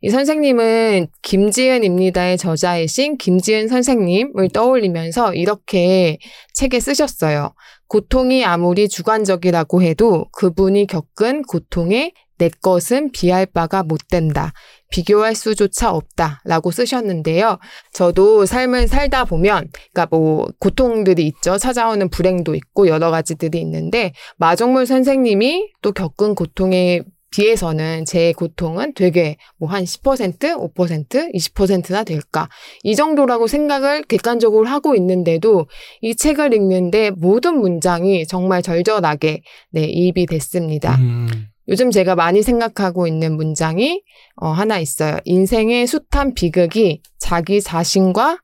이 선생님은 김지은입니다의 저자이신 김지은 선생님을 떠올리면서 이렇게 책에 쓰셨어요. 고통이 아무리 주관적이라고 해도 그분이 겪은 고통에 내 것은 비할 바가 못 된다. 비교할 수조차 없다. 라고 쓰셨는데요. 저도 삶을 살다 보면, 그러니까 뭐, 고통들이 있죠. 찾아오는 불행도 있고, 여러 가지들이 있는데, 마정물 선생님이 또 겪은 고통에 비해서는 제 고통은 되게 뭐 한 10%, 5%, 20%나 될까. 이 정도라고 생각을 객관적으로 하고 있는데도 이 책을 읽는데 모든 문장이 정말 절절하게 네, 이입이 됐습니다. 음. 요즘 제가 많이 생각하고 있는 문장이 어, 하나 있어요. 인생의 숱한 비극이 자기 자신과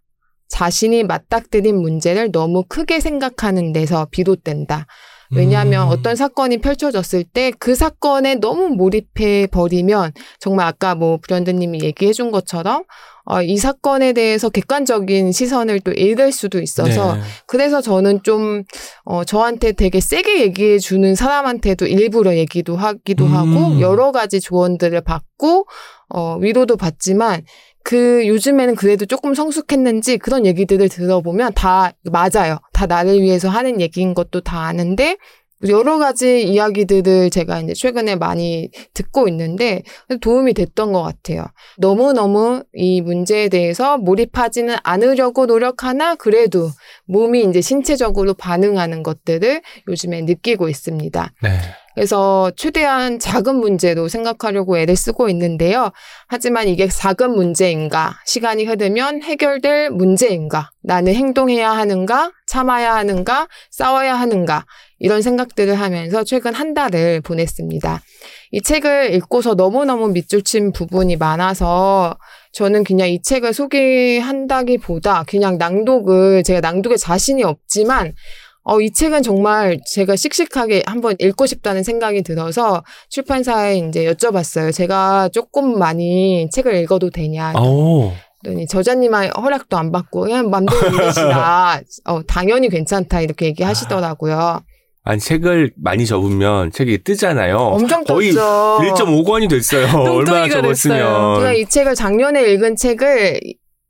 자신이 맞닥뜨린 문제를 너무 크게 생각하는 데서 비롯된다. 왜냐하면 음. 어떤 사건이 펼쳐졌을 때 그 사건에 너무 몰입해 버리면 정말 아까 뭐 브랜드님이 얘기해 준 것처럼 어, 이 사건에 대해서 객관적인 시선을 또 잃을 수도 있어서 네. 그래서 저는 좀, 어, 저한테 되게 세게 얘기해 주는 사람한테도 일부러 얘기도 하기도 음. 하고, 여러 가지 조언들을 받고, 어, 위로도 받지만, 그, 요즘에는 그래도 조금 성숙했는지 그런 얘기들을 들어보면 다 맞아요. 다 나를 위해서 하는 얘기인 것도 다 아는데, 여러 가지 이야기들을 제가 이제 최근에 많이 듣고 있는데 도움이 됐던 것 같아요. 너무너무 이 문제에 대해서 몰입하지는 않으려고 노력하나 그래도 몸이 이제 신체적으로 반응하는 것들을 요즘에 느끼고 있습니다. 네. 그래서 최대한 작은 문제로 생각하려고 애를 쓰고 있는데요. 하지만 이게 작은 문제인가? 시간이 흐르면 해결될 문제인가? 나는 행동해야 하는가? 참아야 하는가? 싸워야 하는가? 이런 생각들을 하면서 최근 한 달을 보냈습니다. 이 책을 읽고서 너무너무 밑줄 친 부분이 많아서 저는 그냥 이 책을 소개한다기보다 그냥 낭독을 제가 낭독에 자신이 없지만 어, 이 책은 정말 제가 씩씩하게 한번 읽고 싶다는 생각이 들어서 출판사에 이제 여쭤봤어요. 제가 조금 많이 책을 읽어도 되냐. 오. 그랬더니 저자님의 허락도 안 받고 그냥 맘대로 읽으시라. 어, 당연히 괜찮다 이렇게 얘기하시더라고요. 아니 책을 많이 접으면 책이 뜨잖아요. 엄청 거의 떴죠. 1.5권이 됐어요. 얼마나. 접었으면. 제가 이 책을 작년에 읽은 책을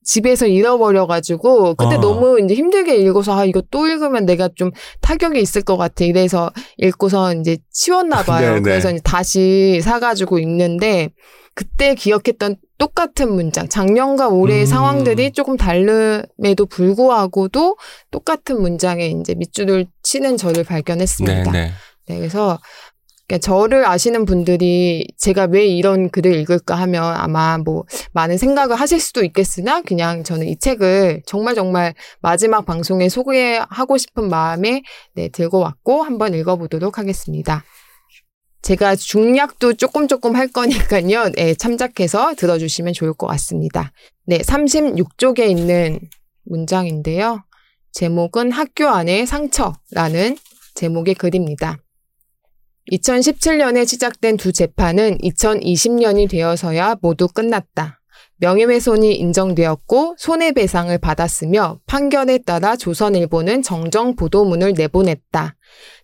집에서 잃어버려가지고 그때 어. 너무 이제 힘들게 읽어서 아 이거 또 읽으면 내가 좀 타격이 있을 것 같아 이래서 읽고서 이제 치웠나 봐요. 네네. 그래서 이제 다시 사가지고 읽는데 그때 기억했던 똑같은 문장 작년과 올해의 음. 상황들이 조금 다름에도 불구하고도 똑같은 문장에 이제 밑줄을 치는 저를 발견했습니다. 네, 네. 네, 그래서 그러니까 저를 아시는 분들이 제가 왜 이런 글을 읽을까 하면 아마 뭐 많은 생각을 하실 수도 있겠으나 그냥 저는 이 책을 정말 정말 마지막 방송에 소개하고 싶은 마음에 네, 들고 왔고 한번 읽어보도록 하겠습니다. 제가 중략도 조금 조금 할 거니까요. 네, 참작해서 들어주시면 좋을 것 같습니다. 네, 36쪽에 있는 문장인데요. 제목은 학교 안의 상처라는 제목의 글입니다. 2017년에 시작된 두 재판은 2020년이 되어서야 모두 끝났다. 명예훼손이 인정되었고 손해배상을 받았으며 판결에 따라 조선일보는 정정 보도문을 내보냈다.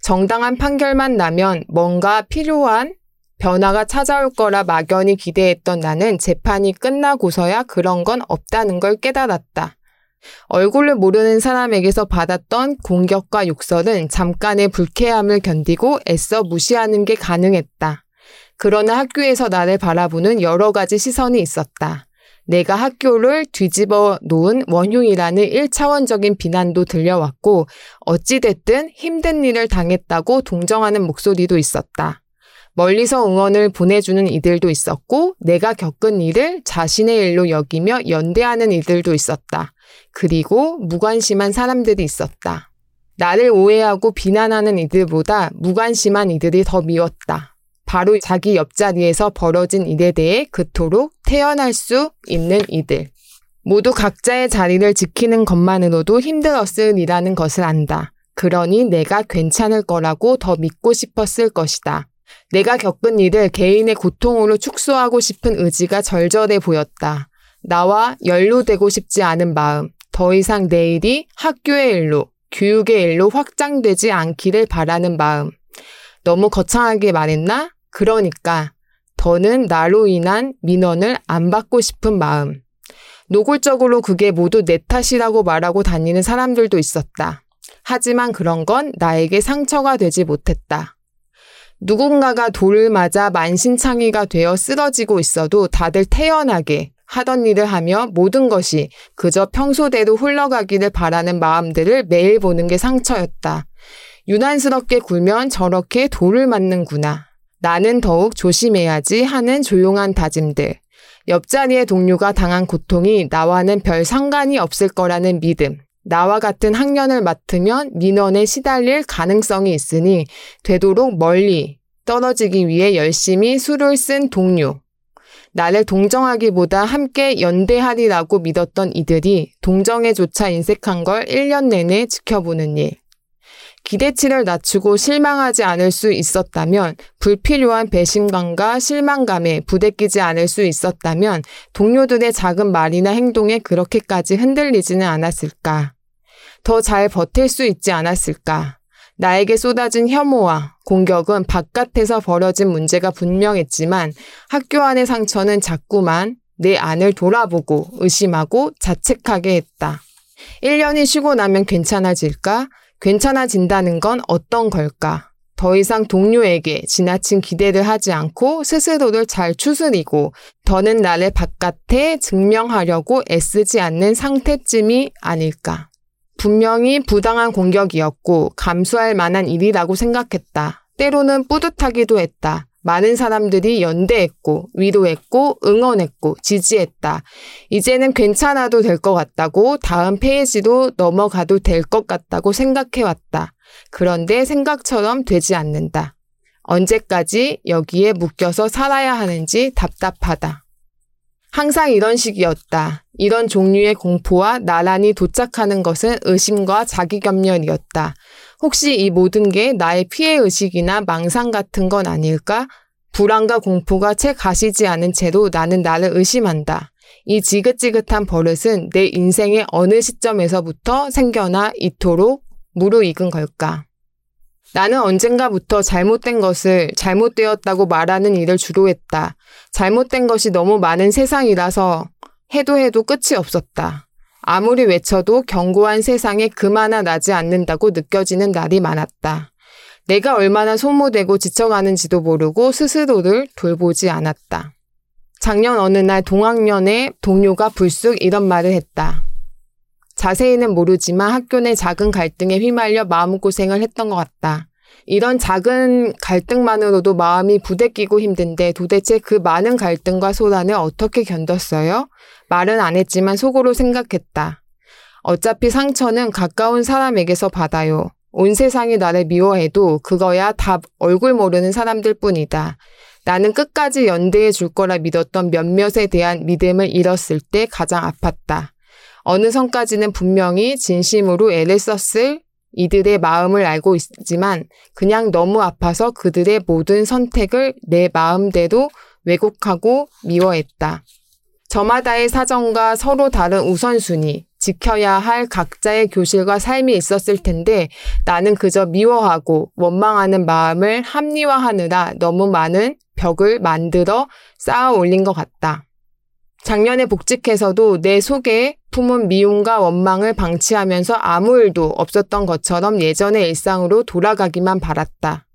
정당한 판결만 나면 뭔가 필요한 변화가 찾아올 거라 막연히 기대했던 나는 재판이 끝나고서야 그런 건 없다는 걸 깨달았다. 얼굴을 모르는 사람에게서 받았던 공격과 욕설은 잠깐의 불쾌함을 견디고 애써 무시하는 게 가능했다. 그러나 학교에서 나를 바라보는 여러 가지 시선이 있었다. 내가 학교를 뒤집어 놓은 원흉이라는 1차원적인 비난도 들려왔고, 어찌됐든 힘든 일을 당했다고 동정하는 목소리도 있었다. 멀리서 응원을 보내주는 이들도 있었고, 내가 겪은 일을 자신의 일로 여기며 연대하는 이들도 있었다. 그리고 무관심한 사람들이 있었다. 나를 오해하고 비난하는 이들보다 무관심한 이들이 더 미웠다. 바로 자기 옆자리에서 벌어진 일에 대해 그토록 태어날 수 있는 이들. 모두 각자의 자리를 지키는 것만으로도 힘들었으리라는 것을 안다. 그러니 내가 괜찮을 거라고 더 믿고 싶었을 것이다. 내가 겪은 일을 개인의 고통으로 축소하고 싶은 의지가 절절해 보였다. 나와 연루되고 싶지 않은 마음, 더 이상 내 일이 학교의 일로, 교육의 일로 확장되지 않기를 바라는 마음. 너무 거창하게 말했나? 그러니까 더는 나로 인한 민원을 안 받고 싶은 마음. 노골적으로 그게 모두 내 탓이라고 말하고 다니는 사람들도 있었다. 하지만 그런 건 나에게 상처가 되지 못했다. 누군가가 돌을 맞아 만신창이가 되어 쓰러지고 있어도 다들 태연하게 하던 일을 하며 모든 것이 그저 평소대로 흘러가기를 바라는 마음들을 매일 보는 게 상처였다. 유난스럽게 굴면 저렇게 돌을 맞는구나. 나는 더욱 조심해야지 하는 조용한 다짐들. 옆자리의 동료가 당한 고통이 나와는 별 상관이 없을 거라는 믿음. 나와 같은 학년을 맡으면 민원에 시달릴 가능성이 있으니 되도록 멀리 떨어지기 위해 열심히 수를 쓴 동료. 나를 동정하기보다 함께 연대하리라고 믿었던 이들이 동정에조차 인색한 걸 1년 내내 지켜보는 일. 기대치를 낮추고 실망하지 않을 수 있었다면, 불필요한 배신감과 실망감에 부대끼지 않을 수 있었다면, 동료들의 작은 말이나 행동에 그렇게까지 흔들리지는 않았을까. 더 잘 버틸 수 있지 않았을까. 나에게 쏟아진 혐오와 공격은 바깥에서 벌어진 문제가 분명했지만 학교 안의 상처는 자꾸만 내 안을 돌아보고 의심하고 자책하게 했다. 1년이 쉬고 나면 괜찮아질까? 괜찮아진다는 건 어떤 걸까? 더 이상 동료에게 지나친 기대를 하지 않고 스스로를 잘 추스리고 더는 나를 바깥에 증명하려고 애쓰지 않는 상태쯤이 아닐까. 분명히 부당한 공격이었고 감수할 만한 일이라고 생각했다. 때로는 뿌듯하기도 했다. 많은 사람들이 연대했고, 위로했고, 응원했고, 지지했다. 이제는 괜찮아도 될 것 같다고, 다음 페이지로 넘어가도 될 것 같다고 생각해왔다. 그런데 생각처럼 되지 않는다. 언제까지 여기에 묶여서 살아야 하는지 답답하다. 항상 이런 식이었다. 이런 종류의 공포와 나란히 도착하는 것은 의심과 자기겸렬이었다. 혹시 이 모든 게 나의 피해 의식이나 망상 같은 건 아닐까? 불안과 공포가 채 가시지 않은 채로 나는 나를 의심한다. 이 지긋지긋한 버릇은 내 인생의 어느 시점에서부터 생겨나 이토록 무르익은 걸까? 나는 언젠가부터 잘못된 것을 잘못되었다고 말하는 일을 주로 했다. 잘못된 것이 너무 많은 세상이라서 해도 해도 끝이 없었다. 아무리 외쳐도 견고한 세상에 그마나 나지 않는다고 느껴지는 날이 많았다. 내가 얼마나 소모되고 지쳐가는지도 모르고 스스로를 돌보지 않았다. 작년 어느 날 동학년의 동료가 불쑥 이런 말을 했다. 자세히는 모르지만 학교 내 작은 갈등에 휘말려 마음고생을 했던 것 같다. 이런 작은 갈등만으로도 마음이 부대끼고 힘든데 도대체 그 많은 갈등과 소란을 어떻게 견뎠어요? 말은 안 했지만 속으로 생각했다. 어차피 상처는 가까운 사람에게서 받아요. 온 세상이 나를 미워해도 그거야 다 얼굴 모르는 사람들 뿐이다. 나는 끝까지 연대해 줄 거라 믿었던 몇몇에 대한 믿음을 잃었을 때 가장 아팠다. 어느 선까지는 분명히 진심으로 애를 썼을 이들의 마음을 알고 있지만 그냥 너무 아파서 그들의 모든 선택을 내 마음대로 왜곡하고 미워했다. 저마다의 사정과 서로 다른 우선순위, 지켜야 할 각자의 교실과 삶이 있었을 텐데 나는 그저 미워하고 원망하는 마음을 합리화하느라 너무 많은 벽을 만들어 쌓아 올린 것 같다. 작년에 복직해서도 내 속에 품은 미움과 원망을 방치하면서 아무 일도 없었던 것처럼 예전의 일상으로 돌아가기만 바랐다.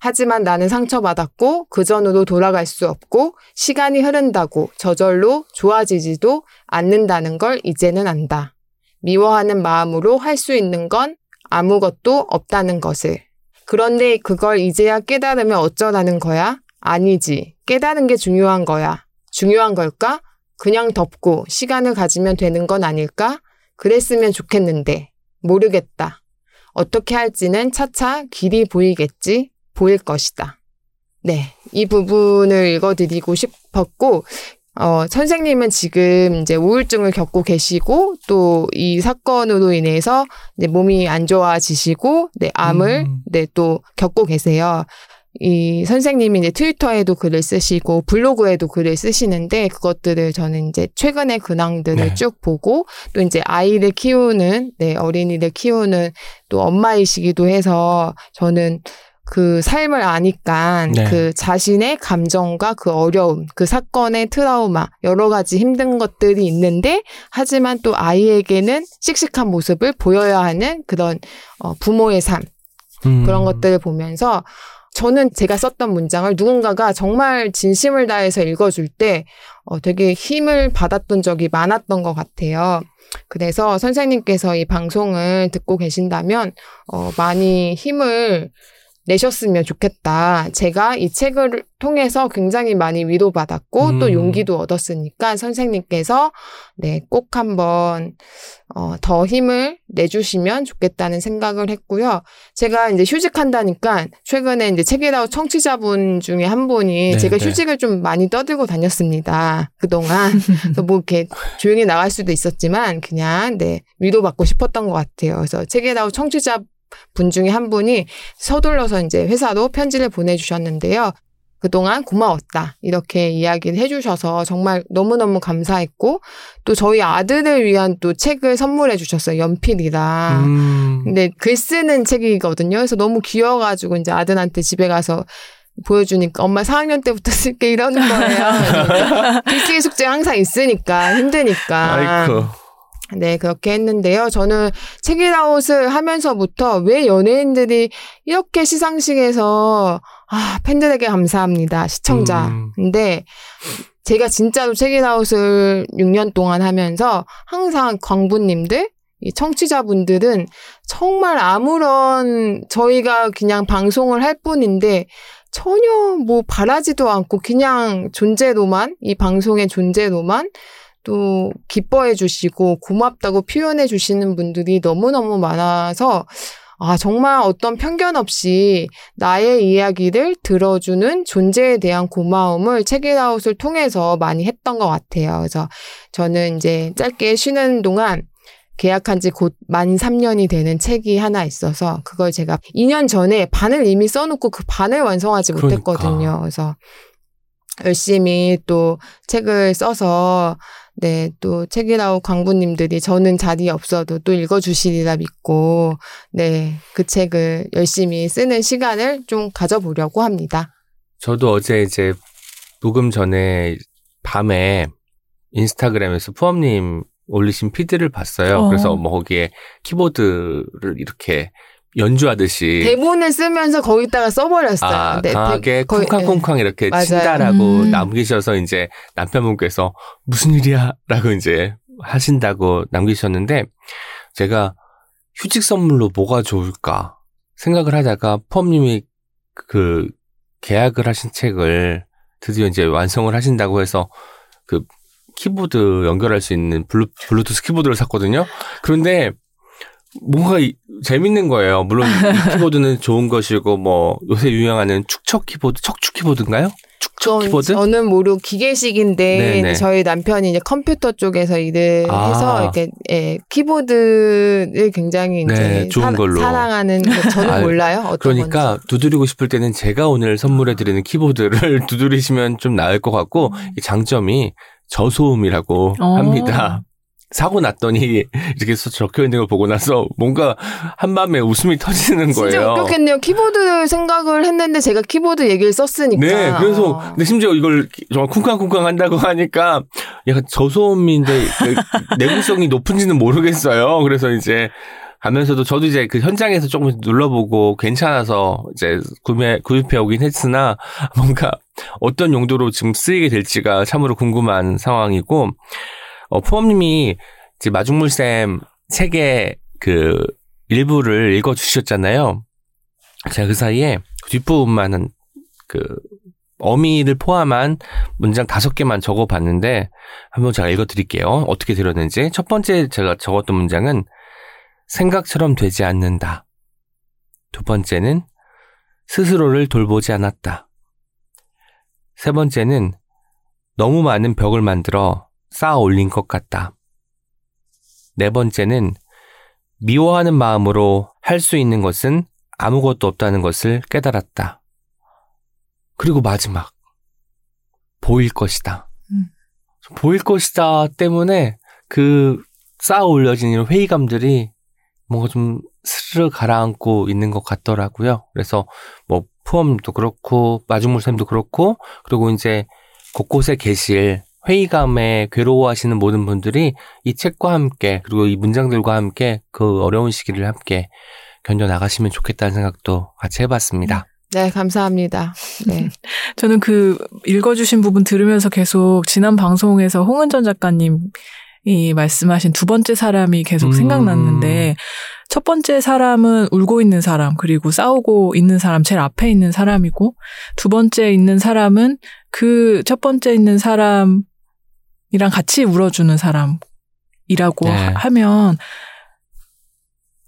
하지만 나는 상처받았고 그 전으로 돌아갈 수 없고 시간이 흐른다고 저절로 좋아지지도 않는다는 걸 이제는 안다. 미워하는 마음으로 할 수 있는 건 아무것도 없다는 것을. 그런데 그걸 이제야 깨달으면 어쩌라는 거야? 아니지. 깨달은 게 중요한 거야. 중요한 걸까? 그냥 덮고 시간을 가지면 되는 건 아닐까? 그랬으면 좋겠는데. 모르겠다. 어떻게 할지는 차차 길이 보이겠지? 보일 것이다. 네. 이 부분을 읽어드리고 싶었고, 어, 선생님은 지금 이제 우울증을 겪고 계시고, 또 이 사건으로 인해서 몸이 안 좋아지시고, 네, 암을, 음. 네, 또 겪고 계세요. 이 선생님이 이제 트위터에도 글을 쓰시고 블로그에도 글을 쓰시는데 그것들을 저는 이제 최근의 근황들을 네. 쭉 보고 또 이제 아이를 키우는 네 어린이를 키우는 또 엄마이시기도 해서 저는 그 삶을 아니까 네. 그 자신의 감정과 그 어려움, 그 사건의 트라우마, 여러 가지 힘든 것들이 있는데 하지만 또 아이에게는 씩씩한 모습을 보여야 하는 그런 어, 부모의 삶 음. 그런 것들을 보면서 저는 제가 썼던 문장을 누군가가 정말 진심을 다해서 읽어줄 때 어, 되게 힘을 받았던 적이 많았던 것 같아요. 그래서 선생님께서 이 방송을 듣고 계신다면 어, 많이 힘을 내셨으면 좋겠다. 제가 이 책을 통해서 굉장히 많이 위로받았고 또 음. 용기도 얻었으니까 선생님께서 네, 꼭 한번 어, 더 힘을 내주시면 좋겠다는 생각을 했고요. 제가 이제 휴직한다니까 최근에 이제 책이라고 청취자분 중에 한 분이 네, 제가 네. 휴직을 좀 많이 떠들고 다녔습니다. 그동안. 그래서 뭐 이렇게 조용히 나갈 수도 있었지만 그냥 네, 위로받고 싶었던 것 같아요. 그래서 책이라고 청취자 분 중에 한 분이 서둘러서 이제 회사로 편지를 보내주셨는데요. 그동안 고마웠다. 이렇게 이야기를 해주셔서 정말 너무너무 감사했고, 또 저희 아들을 위한 또 책을 선물해 주셨어요. 연필이랑. 음. 근데 글 쓰는 책이거든요. 그래서 너무 귀여워가지고 이제 아들한테 집에 가서 보여주니까 엄마 4학년 때부터 쓸게 이러는 거예요. 글쓰기 숙제 항상 있으니까 힘드니까. 아이쿠. 네, 그렇게 했는데요. 저는 책이라웃을 하면서부터 왜 연예인들이 이렇게 시상식에서 아, 팬들에게 감사합니다. 시청자. 음. 근데 제가 진짜로 책이라웃을 6년 동안 하면서 항상 광부님들, 이 청취자분들은 정말 아무런 저희가 그냥 방송을 할 뿐인데 전혀 뭐 바라지도 않고 그냥 존재로만, 이 방송의 존재로만 또 기뻐해 주시고 고맙다고 표현해 주시는 분들이 너무너무 많아서 아, 정말 어떤 편견 없이 나의 이야기를 들어주는 존재에 대한 고마움을 책이라웃을 통해서 많이 했던 것 같아요. 그래서 저는 이제 짧게 쉬는 동안 계약한 지 곧 만 3년이 되는 책이 하나 있어서 그걸 제가 2년 전에 반을 이미 써놓고 그 반을 완성하지 그러니까. 못했거든요. 그래서 열심히 또 책을 써서 네, 또 책이라우 광부님들이 저는 자리에 없어도 또 읽어주시리라 믿고, 네, 그 책을 열심히 쓰는 시간을 좀 가져보려고 합니다. 저도 어제 이제 녹음 전에 밤에 인스타그램에서 푸엄님 올리신 피드를 봤어요. 어. 그래서 뭐 거기에 키보드를 이렇게 연주하듯이 대본을 쓰면서 거기다가 써버렸어요. 아, 네, 강하게 대- 쿵쾅쿵쾅 이렇게 맞아요. 친다라고 음. 남기셔서 이제 남편분께서 무슨 일이야? 라고 이제 하신다고 남기셨는데 제가 휴직 선물로 뭐가 좋을까 생각을 하다가 펌님이 그 계약을 하신 책을 드디어 이제 완성을 하신다고 해서 그 키보드 연결할 수 있는 블루, 블루투스 키보드를 샀거든요. 그런데 뭔가 이- 재밌는 거예요. 물론 이 키보드는 좋은 것이고 뭐 요새 유행하는 축척 키보드, 척추 키보드인가요? 축척 저, 키보드? 저는 모르고 기계식인데 네네. 저희 남편이 이제 컴퓨터 쪽에서 일을 아. 해서 이렇게 예, 키보드를 굉장히 이제 네, 좋은 걸로. 사랑하는 거 저는 아유, 몰라요. 그러니까 건지. 두드리고 싶을 때는 제가 오늘 선물해 드리는 키보드를 두드리시면 좀 나을 것 같고 이 장점이 저소음이라고 어. 합니다. 사고 났더니 이렇게 써- 적혀 있는 걸 보고 나서 뭔가 한밤에 웃음이 터지는 진짜 거예요. 웃겼겠네요. 키보드 생각을 했는데 제가 키보드 얘기를 썼으니까. 네, 그래서 어. 근데 심지어 이걸 정말 쿵쾅쿵쾅 한다고 하니까 약간 저소음인데 내구성이 높은지는 모르겠어요. 그래서 이제 하면서도 저도 이제 그 현장에서 조금 눌러보고 괜찮아서 이제 구매 구입해 오긴 했으나 뭔가 어떤 용도로 지금 쓰이게 될지가 참으로 궁금한 상황이고 어 푸엄님이 이제 마중물쌤 책의 그 일부를 읽어주셨잖아요. 제가 그 사이에 뒷부분만은 그 어미를 포함한 문장 다섯 개만 적어봤는데 한번 제가 읽어드릴게요. 어떻게 들었는지 첫 번째 제가 적었던 문장은 생각처럼 되지 않는다. 두 번째는 스스로를 돌보지 않았다. 세 번째는 너무 많은 벽을 만들어 쌓아 올린 것 같다. 네 번째는 미워하는 마음으로 할 수 있는 것은 아무것도 없다는 것을 깨달았다. 그리고 마지막. 보일 것이다. 음. 보일 것이다 때문에 그 쌓아 올려진 이런 회의감들이 뭔가 좀 스르르 가라앉고 있는 것 같더라고요. 그래서 뭐 푸엄도 그렇고 마중물쌤도 그렇고 그리고 이제 곳곳에 계실 회의감에 괴로워하시는 모든 분들이 이 책과 함께 그리고 이 문장들과 함께 그 어려운 시기를 함께 견뎌 나가시면 좋겠다는 생각도 같이 해봤습니다. 네, 감사합니다. 네. 저는 그 읽어주신 부분 들으면서 계속 지난 방송에서 홍은전 작가님 이 말씀하신 두 번째 사람이 계속 음. 생각났는데 첫 번째 사람은 울고 있는 사람 그리고 싸우고 있는 사람 제일 앞에 있는 사람이고 두 번째 있는 사람은 그 첫 번째 있는 사람 이랑 같이 울어주는 사람이라고 네. 하- 하면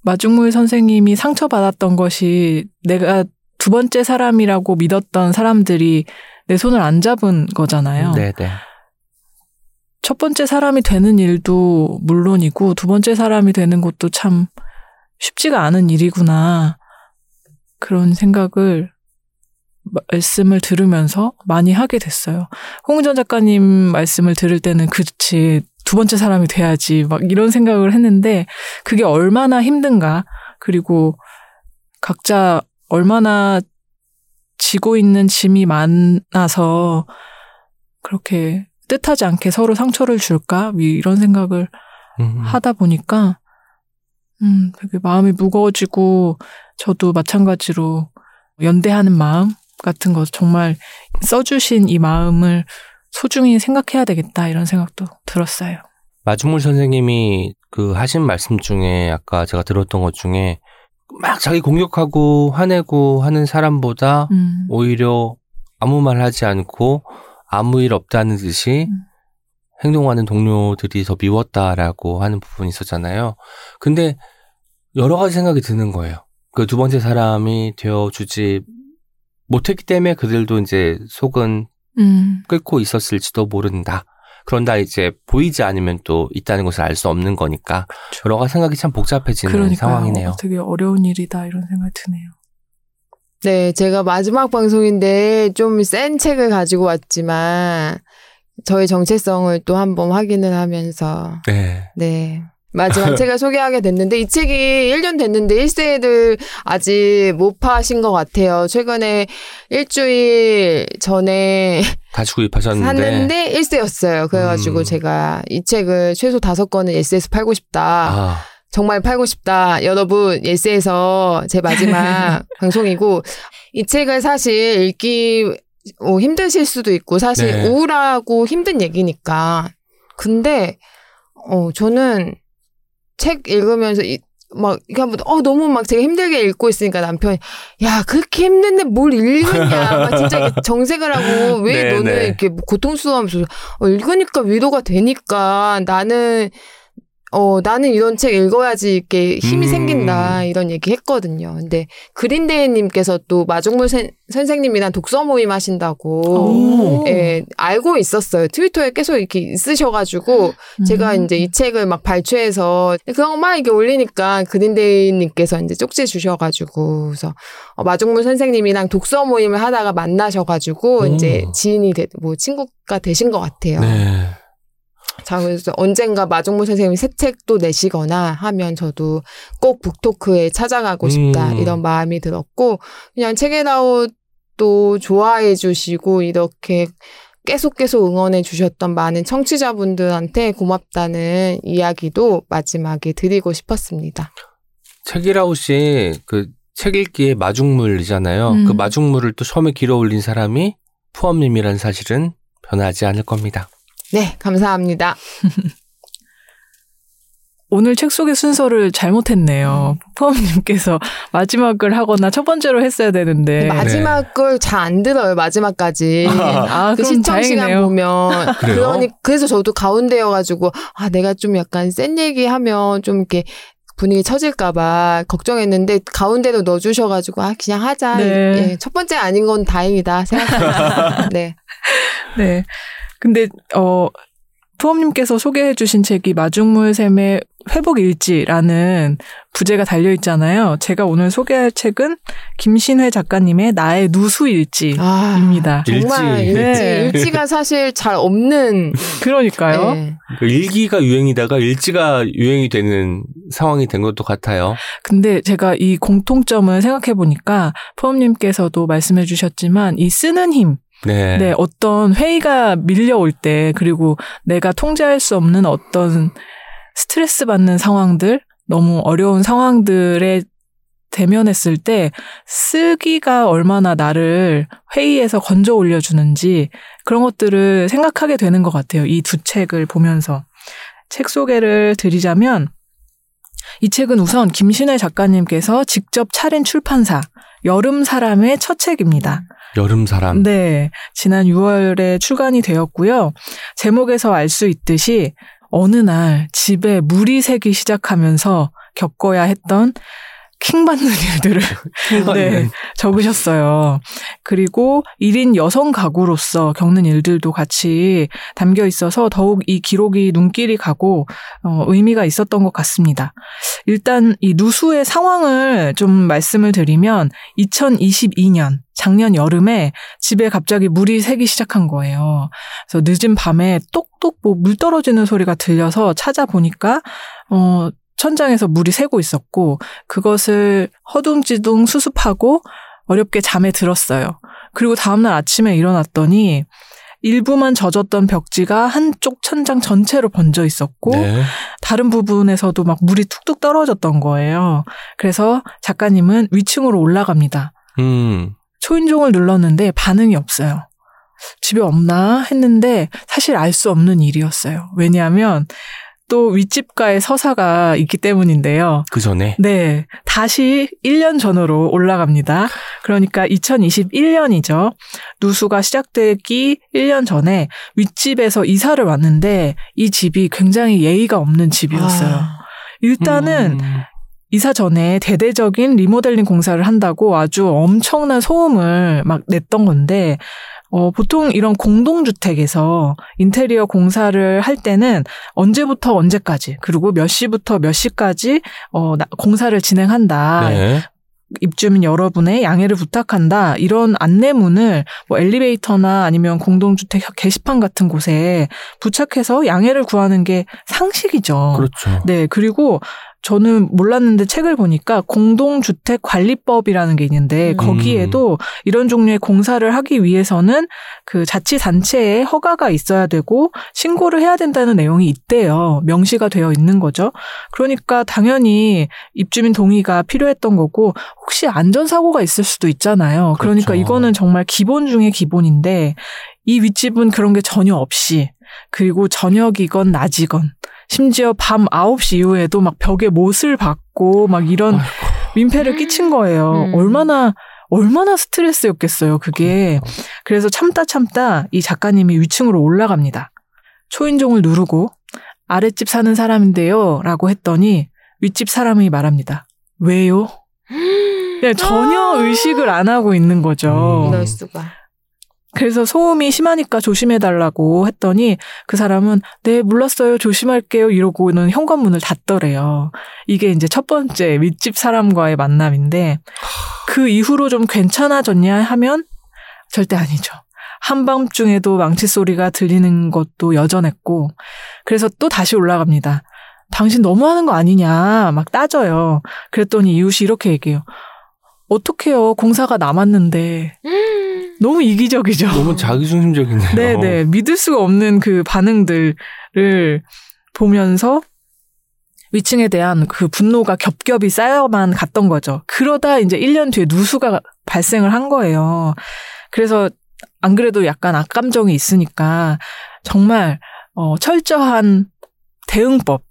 마중물 선생님이 상처받았던 것이 내가 두 번째 사람이라고 믿었던 사람들이 내 손을 안 잡은 거잖아요. 네 네. 첫 번째 사람이 되는 일도 물론이고 두 번째 사람이 되는 것도 참 쉽지가 않은 일이구나. 그런 생각을 말씀을 들으면서 많이 하게 됐어요. 홍은전 작가님 말씀을 들을 때는 그치 두 번째 사람이 돼야지 막 이런 생각을 했는데 그게 얼마나 힘든가 그리고 각자 얼마나 지고 있는 짐이 많아서 그렇게 뜻하지 않게 서로 상처를 줄까 이런 생각을 음. 하다 보니까 음 되게 마음이 무거워지고 저도 마찬가지로 연대하는 마음 같은 거 정말 써주신 이 마음을 소중히 생각해야 되겠다 이런 생각도 들었어요. 마중물 선생님이 그 하신 말씀 중에 아까 제가 들었던 것 중에 막 자기 공격하고 화내고 하는 사람보다 음, 오히려 아무 말 하지 않고 아무 일 없다는 듯이 음. 행동하는 동료들이 더 미웠다라고 하는 부분이 있었잖아요. 근데 여러 가지 생각이 드는 거예요. 그 두 번째 사람이 되어주지 못했기 때문에 그들도 이제 속은 음, 끓고 있었을지도 모른다. 그런다 이제 보이지 않으면 또 있다는 것을 알 수 없는 거니까 여러 가지 생각이 참 복잡해지는 그러니까 상황이네요. 되게 어려운 일이다 이런 생각이 드네요. 네, 제가 마지막 방송인데 좀 센 책을 가지고 왔지만 저의 정체성을 또 한번 확인을 하면서 네. 네. 마지막 책을 소개하게 됐는데 이 책이 1년 됐는데 1세를 아직 못 파신 것 같아요. 최근에 일주일 전에 다시 구입하셨는데 샀는데 1세였어요. 그래가지고 음. 제가 이 책을 최소 다섯 권은 예스에서 팔고 싶다. 아, 정말 팔고 싶다. 여러분, 예스에서 제 마지막 방송이고, 이 책을 사실 읽기 어, 힘드실 수도 있고, 사실 네. 우울하고 힘든 얘기니까. 근데, 어, 저는 책 읽으면서 이, 막 이렇게 한번 어 너무 막 제가 힘들게 읽고 있으니까 남편이 야 그렇게 힘든데 뭘 읽으냐 막 진짜 정색을 하고 왜 네, 너는 네. 이렇게 뭐 고통스러워하면서 어, 읽으니까 위로가 되니까 나는 어 나는 이런 책 읽어야지 이렇게 힘이 음. 생긴다 이런 얘기 했거든요. 근데 그린데이님께서 또 마중물 sen- 선생님이랑 독서 모임 하신다고 오. 예, 알고 있었어요. 트위터에 계속 이렇게 있으셔가지고 제가 음. 이제 이 책을 막 발췌해서 그런 거막 이렇게 올리니까 그린데이님께서 이제 쪽지 주셔가지고 그래서 어, 마중물 선생님이랑 독서 모임을 하다가 만나셔가지고 오. 이제 지인이 되, 뭐 친구가 되신 것 같아요. 네. 자 그래서 언젠가 마중물 선생님이 새 책도 내시거나 하면 저도 꼭 북토크에 찾아가고 싶다 음. 이런 마음이 들었고 그냥 책에나웃도 좋아해 주시고 이렇게 계속 계속 응원해 주셨던 많은 청취자분들한테 고맙다는 이야기도 마지막에 드리고 싶었습니다. 책이라웃이 그책 읽기의 마중물이잖아요. 음. 그 마중물을 또 처음에 길어 올린 사람이 푸엄님이라는 사실은 변하지 않을 겁니다. 네, 감사합니다. 오늘 책 속의 순서를 잘못했네요. 푸엄님께서 마지막을 하거나 첫 번째로 했어야 되는데. 마지막 걸 잘 안 들어요. 마지막까지. 아, 그 시청 시간 다행이네요. 보면 그래요? 그러니 그래서 저도 가운데여가지고 아 내가 좀 약간 센 얘기하면 좀 이렇게 분위기 처질까봐 걱정했는데 가운데로 넣어주셔가지고 아 그냥 하자. 네. 예, 첫 번째 아닌 건 다행이다 생각합니다. 네. 네. 근데, 어, 푸엄님께서 소개해 주신 책이 마중물샘의 회복일지라는 부제가 달려 있잖아요. 제가 오늘 소개할 책은 김신회 작가님의 나의 누수일지입니다. 아, 정말 일지. 일지. 네. 일지 가 사실 잘 없는. 그러니까요. 예. 그 일기가 유행이다가 일지가 유행이 되는 상황이 된 것도 같아요. 근데 제가 이 공통점을 생각해 보니까 푸엄님께서도 말씀해 주셨지만 이 쓰는 힘, 네. 네, 어떤 회의가 밀려올 때, 그리고 내가 통제할 수 없는 어떤 스트레스 받는 상황들, 너무 어려운 상황들에 대면했을 때, 쓰기가 얼마나 나를 회의에서 건져 올려주는지, 그런 것들을 생각하게 되는 것 같아요. 이 두 책을 보면서. 책 소개를 드리자면, 이 책은 우선 김신혜 작가님께서 직접 차린 출판사, 여름 사람의 첫 책입니다. 여름 사람. 네. 지난 6월에 출간이 되었고요. 제목에서 알 수 있듯이 어느 날 집에 물이 새기 시작하면서 겪어야 했던 킹 받는 일들을 네, 적으셨어요. 그리고 1인 여성 가구로서 겪는 일들도 같이 담겨 있어서 더욱 이 기록이 눈길이 가고 어, 의미가 있었던 것 같습니다. 일단 이 누수의 상황을 좀 말씀을 드리면 2022년 작년 여름에 집에 갑자기 물이 새기 시작한 거예요. 그래서 늦은 밤에 똑똑 뭐 물 떨어지는 소리가 들려서 찾아보니까 어 천장에서 물이 새고 있었고 그것을 허둥지둥 수습하고 어렵게 잠에 들었어요. 그리고 다음날 아침에 일어났더니 일부만 젖었던 벽지가 한쪽 천장 전체로 번져 있었고 네. 다른 부분에서도 막 물이 툭툭 떨어졌던 거예요. 그래서 작가님은 위층으로 올라갑니다. 음. 초인종을 눌렀는데 반응이 없어요. 집에 없나 했는데 사실 알 수 없는 일이었어요. 왜냐하면 또 윗집가에 서사가 있기 때문인데요. 그 전에. 네. 다시 1년 전으로 올라갑니다. 그러니까 2021년이죠. 누수가 시작되기 1년 전에 윗집에서 이사를 왔는데 이 집이 굉장히 예의가 없는 집이었어요. 아, 일단은 음. 이사 전에 대대적인 리모델링 공사를 한다고 아주 엄청난 소음을 막 냈던 건데, 어, 보통 이런 공동주택에서 인테리어 공사를 할 때는 언제부터 언제까지, 그리고 몇 시부터 몇 시까지, 어, 나- 공사를 진행한다. 네. 입주민 여러분의 양해를 부탁한다. 이런 안내문을 뭐 엘리베이터나 아니면 공동주택 게시판 같은 곳에 부착해서 양해를 구하는 게 상식이죠. 그렇죠. 네, 그리고 저는 몰랐는데 책을 보니까 공동주택 관리법이라는 게 있는데 음. 거기에도 이런 종류의 공사를 하기 위해서는 그 자치단체에 허가가 있어야 되고 신고를 해야 된다는 내용이 있대요. 명시가 되어 있는 거죠. 그러니까 당연히 입주민 동의가 필요했던 거고 혹시 안전사고가 있을 수도 있잖아요. 그러니까 그렇죠. 이거는 정말 기본 중에 기본인데 이 윗집은 그런 게 전혀 없이 그리고 저녁이건 낮이건 심지어 밤 9시 이후에도 막 벽에 못을 박고 막 이런 아이고. 민폐를 끼친 거예요. 음. 얼마나 얼마나 스트레스였겠어요, 그게. 그래서 참다 참다 이 작가님이 위층으로 올라갑니다. 초인종을 누르고 아랫집 사는 사람인데요. 라고 했더니 윗집 사람이 말합니다. 왜요? 그냥 전혀 의식을 안 하고 있는 거죠. 음. 그래서 소음이 심하니까 조심해달라고 했더니 그 사람은 네, 몰랐어요. 조심할게요. 이러고는 현관문을 닫더래요. 이게 이제 첫 번째 윗집 사람과의 만남인데 그 이후로 좀 괜찮아졌냐 하면 절대 아니죠. 한밤중에도 망치 소리가 들리는 것도 여전했고 그래서 또 다시 올라갑니다. 당신 너무하는 거 아니냐 막 따져요. 그랬더니 이웃이 이렇게 얘기해요. 어떡해요. 공사가 남았는데. 너무 이기적이죠. 너무 자기중심적이네요. 네네. 믿을 수가 없는 그 반응들을 보면서 위층에 대한 그 분노가 겹겹이 쌓여만 갔던 거죠. 그러다 이제 1년 뒤에 누수가 발생을 한 거예요. 그래서 안 그래도 약간 악감정이 있으니까 정말 어, 철저한 대응법,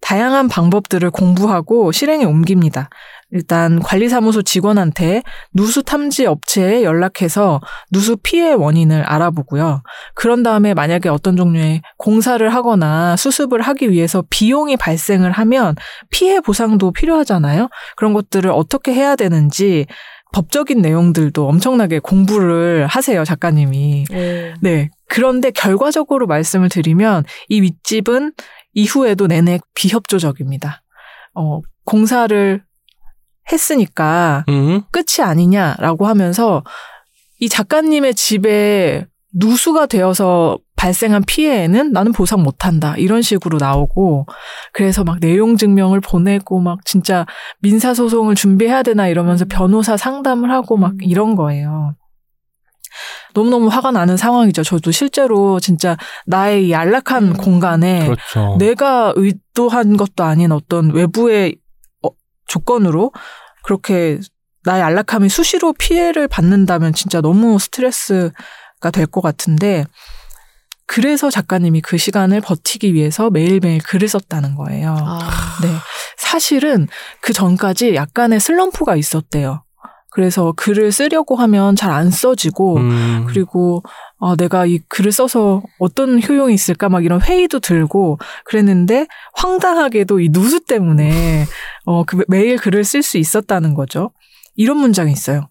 다양한 방법들을 공부하고 실행에 옮깁니다. 일단 관리사무소 직원한테 누수 탐지 업체에 연락해서 누수 피해 원인을 알아보고요. 그런 다음에 만약에 어떤 종류의 공사를 하거나 수습을 하기 위해서 비용이 발생을 하면 피해 보상도 필요하잖아요. 그런 것들을 어떻게 해야 되는지 법적인 내용들도 엄청나게 공부를 하세요, 작가님이. 오. 네. 그런데 결과적으로 말씀을 드리면 이 윗집은 이후에도 내내 비협조적입니다. 어, 공사를 했으니까 음? 끝이 아니냐라고 하면서 이 작가님의 집에 누수가 되어서 발생한 피해에는 나는 보상 못한다. 이런 식으로 나오고, 그래서 막 내용 증명을 보내고, 막 진짜 민사 소송을 준비해야 되나 이러면서 변호사 상담을 하고 막 이런 거예요. 너무너무 화가 나는 상황이죠. 저도 실제로 진짜 나의 이 안락한 음. 공간에 그렇죠. 내가 의도한 것도 아닌 어떤 외부의 어, 조건으로 그렇게 나의 안락함이 수시로 피해를 받는다면 진짜 너무 스트레스가 될 것 같은데 그래서 작가님이 그 시간을 버티기 위해서 매일매일 글을 썼다는 거예요. 아. 네. 사실은 그 전까지 약간의 슬럼프가 있었대요. 그래서 글을 쓰려고 하면 잘 안 써지고 음. 그리고 아, 내가 이 글을 써서 어떤 효용이 있을까 막 이런 회의도 들고 그랬는데 황당하게도 이 누수 때문에 어, 그 매일 글을 쓸 수 있었다는 거죠. 이런 문장이 있어요.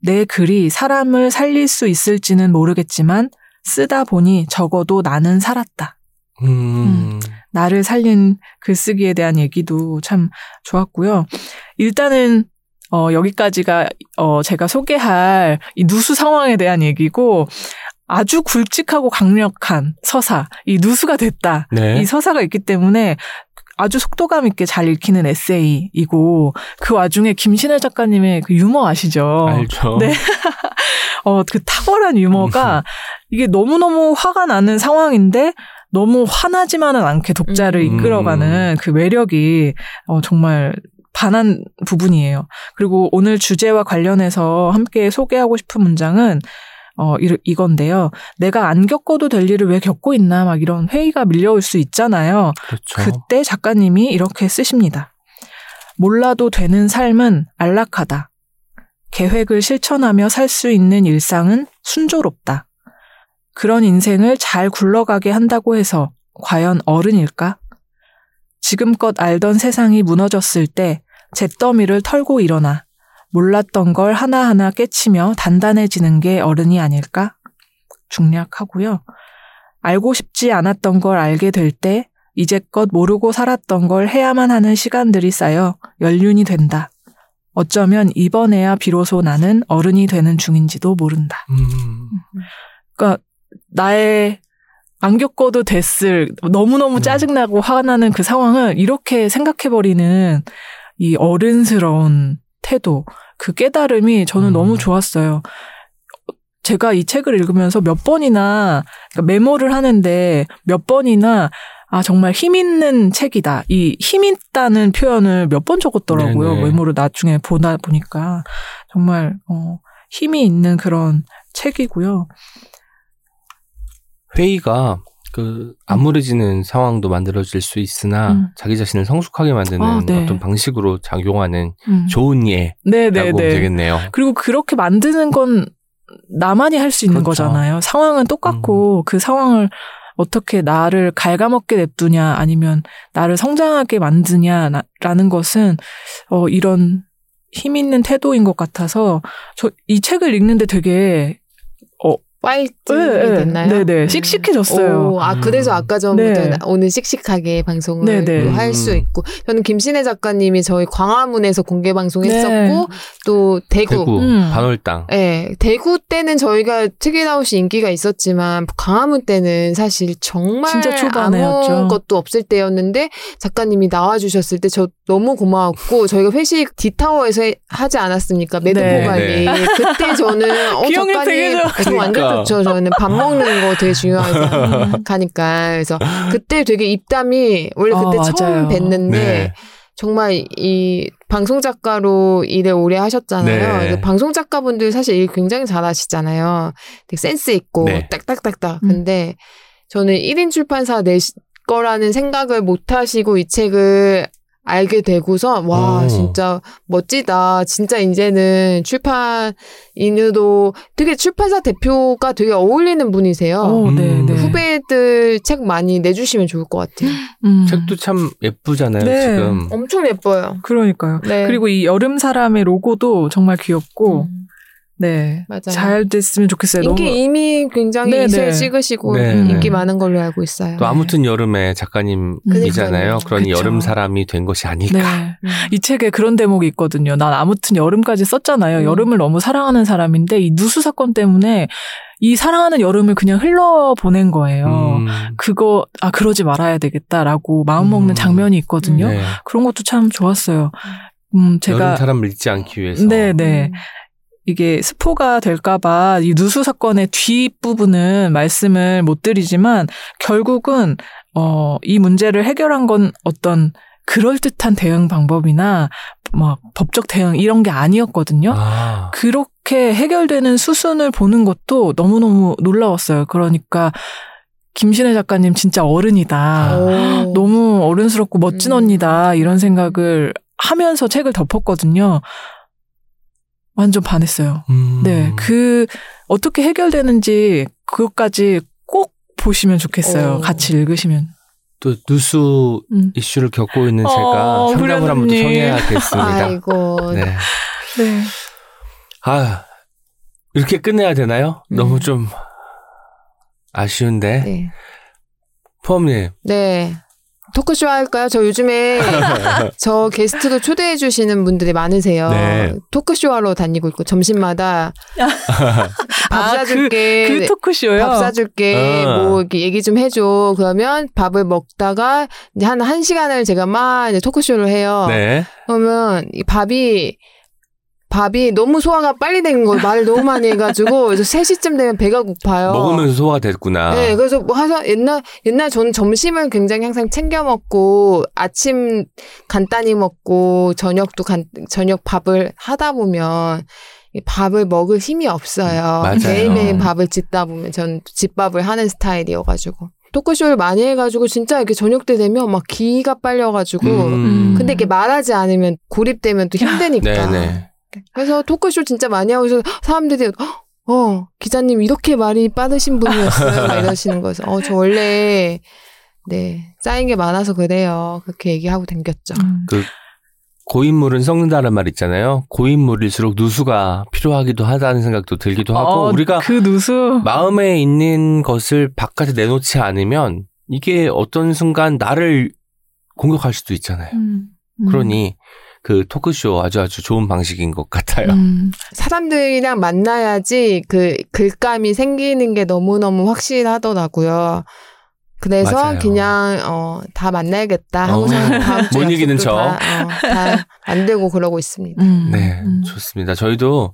내 글이 사람을 살릴 수 있을지는 모르겠지만 쓰다 보니 적어도 나는 살았다. 음. 나를 살린 글쓰기에 대한 얘기도 참 좋았고요. 일단은 어, 여기까지가 어, 제가 소개할 이 누수 상황에 대한 얘기고 아주 굵직하고 강력한 서사, 이 누수가 됐다. 네. 이 서사가 있기 때문에 아주 속도감 있게 잘 읽히는 에세이이고 그 와중에 김신혜 작가님의 그 유머 아시죠? 알죠. 네. 어, 그 탁월한 유머가 이게 너무너무 화가 나는 상황인데 너무 화나지만은 않게 독자를 음. 이끌어가는 그 매력이 어, 정말 반한 부분이에요. 그리고 오늘 주제와 관련해서 함께 소개하고 싶은 문장은 어, 이, 이건데요. 내가 안 겪어도 될 일을 왜 겪고 있나 막 이런 회의가 밀려올 수 있잖아요. 그렇죠. 그때 작가님이 이렇게 쓰십니다. 몰라도 되는 삶은 안락하다. 계획을 실천하며 살 수 있는 일상은 순조롭다. 그런 인생을 잘 굴러가게 한다고 해서 과연 어른일까? 지금껏 알던 세상이 무너졌을 때 잿더미를 털고 일어나 몰랐던 걸 하나하나 깨치며 단단해지는 게 어른이 아닐까? 중략하고요. 알고 싶지 않았던 걸 알게 될 때 이제껏 모르고 살았던 걸 해야만 하는 시간들이 쌓여 연륜이 된다. 어쩌면 이번에야 비로소 나는 어른이 되는 중인지도 모른다. 음. 그러니까 나의 안 겪어도 됐을 너무너무 음. 짜증나고 화가 나는 그 상황을 이렇게 생각해버리는 이 어른스러운 태도, 그 깨달음이 저는 음. 너무 좋았어요. 제가 이 책을 읽으면서 몇 번이나 그러니까 메모를 하는데 몇 번이나 아 정말 힘 있는 책이다. 이 힘 있다는 표현을 몇 번 적었더라고요. 네네. 메모를 나중에 보다 보니까 정말 어 힘이 있는 그런 책이고요. 회의가 그 암울해지는 상황도 만들어질 수 있으나 음. 자기 자신을 성숙하게 만드는 아, 네. 어떤 방식으로 작용하는 음. 좋은 예라고 네네네. 보면 되겠네요. 그리고 그렇게 만드는 건 나만이 할 수 있는 그렇죠. 거잖아요. 상황은 똑같고 그 상황을 어떻게 나를 갉아먹게 냅두냐 아니면 나를 성장하게 만드냐라는 것은 어 이런 힘 있는 태도인 것 같아서 저 이 책을 읽는데 되게 파이팅이 네, 네. 됐나요? 네네. 씩씩해졌어요. 오, 아 음. 그래서 아까 전부터 네. 오늘 씩씩하게 방송을 네, 네. 할수 음. 있고 저는 김신혜 작가님이 저희 광화문에서 공개 방송했었고 네. 또 대구, 대구 음. 반월당 네, 대구 때는 저희가 특이나웃이 인기가 있었지만 광화문 때는 사실 정말 진짜 초반에였죠. 아무것도 없을 때였는데 작가님이 나와주셨을 때 저 너무 고마웠고 저희가 회식 디타워에서 해- 하지 않았습니까 매듭포 네. 관리 네. 그때 저는 어 작가님 되게 완전 그러니까. 좋죠 저는 밥 먹는 거 되게 중요하니까 그래서 그때 되게 입담이 원래 아, 그때 처음 맞아요. 뵀는데 네. 정말 이 방송 작가로 일을 오래 하셨잖아요. 네. 방송 작가분들 사실 일 굉장히 잘하시잖아요. 되게 센스 있고 네. 딱딱딱딱. 음. 근데 저는 1인 출판사 내 거라는 생각을 못 하시고 이 책을 알게 되고서 와 오. 진짜 멋지다. 진짜 이제는 출판인으로 되게 출판사 대표가 되게 어울리는 분이세요. 오, 음. 네, 네. 후배들 책 많이 내주시면 좋을 것 같아요. 음. 책도 참 예쁘잖아요 네. 지금. 엄청 예뻐요. 그러니까요. 네. 그리고 이 여름 사람의 로고도 정말 귀엽고, 음, 네. 맞아요. 잘 됐으면 좋겠어요. 인기 너무 이미 굉장히 네, 이세 네. 찍으시고 네. 인기 많은 걸로 알고 있어요. 또 아무튼 여름에 작가님이잖아요. 그러니. 여름 사람이 된 것이 아닐까. 네. 음. 이 책에 그런 대목이 있거든요. 난 아무튼 여름까지 썼잖아요. 음. 여름을 너무 사랑하는 사람인데 이 누수 사건 때문에 이 사랑하는 여름을 그냥 흘러 보낸 거예요. 음, 그거 아 그러지 말아야 되겠다라고 마음 먹는 음. 장면이 있거든요. 네. 그런 것도 참 좋았어요. 음 제가 여름 사람을 잊지 않기 위해서. 네, 네. 음. 이게 스포가 될까봐 이 누수 사건의 뒷부분은 말씀을 못 드리지만 결국은 어, 이 문제를 해결한 건 어떤 그럴듯한 대응 방법이나 막 법적 대응 이런 게 아니었거든요. 아, 그렇게 해결되는 수순을 보는 것도 너무너무 놀라웠어요. 그러니까 김신혜 작가님 진짜 어른이다. 오. 너무 어른스럽고 멋진 음. 언니다. 이런 생각을 하면서 책을 덮었거든요. 완전 반했어요. 음. 네. 그, 어떻게 해결되는지 그것까지 꼭 보시면 좋겠어요. 오. 같이 읽으시면. 또 누수 음. 이슈를 겪고 있는 어, 제가 상담을 한번 더 불현님. 청해야겠습니다. 아이고. 네. 네. 아, 이렇게 끝내야 되나요? 음. 너무 좀 아쉬운데. 네. 포함님. 네. 토크쇼 할까요? 저 요즘에 저 게스트로 초대해 주시는 분들이 많으세요. 네. 토크쇼 하러 다니고 있고 점심마다 밥 아, 사줄게. 그 토크쇼요? 밥 사줄게. 어. 뭐 이렇게 얘기 좀 해줘. 그러면 밥을 먹다가 이제 한한 시간을 제가 막 토크쇼를 해요. 네. 그러면 이 밥이 밥이 너무 소화가 빨리 되는 거예요. 말을 너무 많이 해가지고 그래서 3시쯤 되면 배가 고파요. 먹으면서 소화가 됐구나. 네, 그래서 뭐 하서 옛날 옛날 저는 점심을 굉장히 항상 챙겨 먹고 아침 간단히 먹고 저녁도 간 저녁 밥을 하다 보면 이 밥을 먹을 힘이 없어요. 맞아요. 매일매일 밥을 짓다 보면 전 집밥을 하는 스타일이어가지고 토크쇼를 많이 해가지고 진짜 이렇게 저녁 때 되면 막 기가 빨려가지고 음. 근데 이렇게 말하지 않으면 고립되면 또 힘드니까. 네네. 그래서 토크쇼 진짜 많이 하고 있어서 사람들이 어 기자님 이렇게 말이 빠르신 분이었어요 막 이러시는 거여서 어저 원래 네 쌓인 게 많아서 그래요 그렇게 얘기하고 댕겼죠 음. 고인물은 썩는다는 말 있잖아요. 고인물일수록 누수가 필요하기도 하다는 생각도 들기도 하고 어, 우리가 그 누수. 마음에 있는 것을 바깥에 내놓지 않으면 이게 어떤 순간 나를 공격할 수도 있잖아요. 음. 음. 그러니 그 토크쇼 아주 아주 좋은 방식인 것 같아요. 음. 사람들이랑 만나야지 그 글감이 생기는 게 너무너무 확실하더라고요 그래서 맞아요. 그냥 어 다 만나야겠다 어, 하고서 다음 주못 이기는 척. 다, 어, 다 만들고 그러고 있습니다 음. 네, 음. 좋습니다. 저희도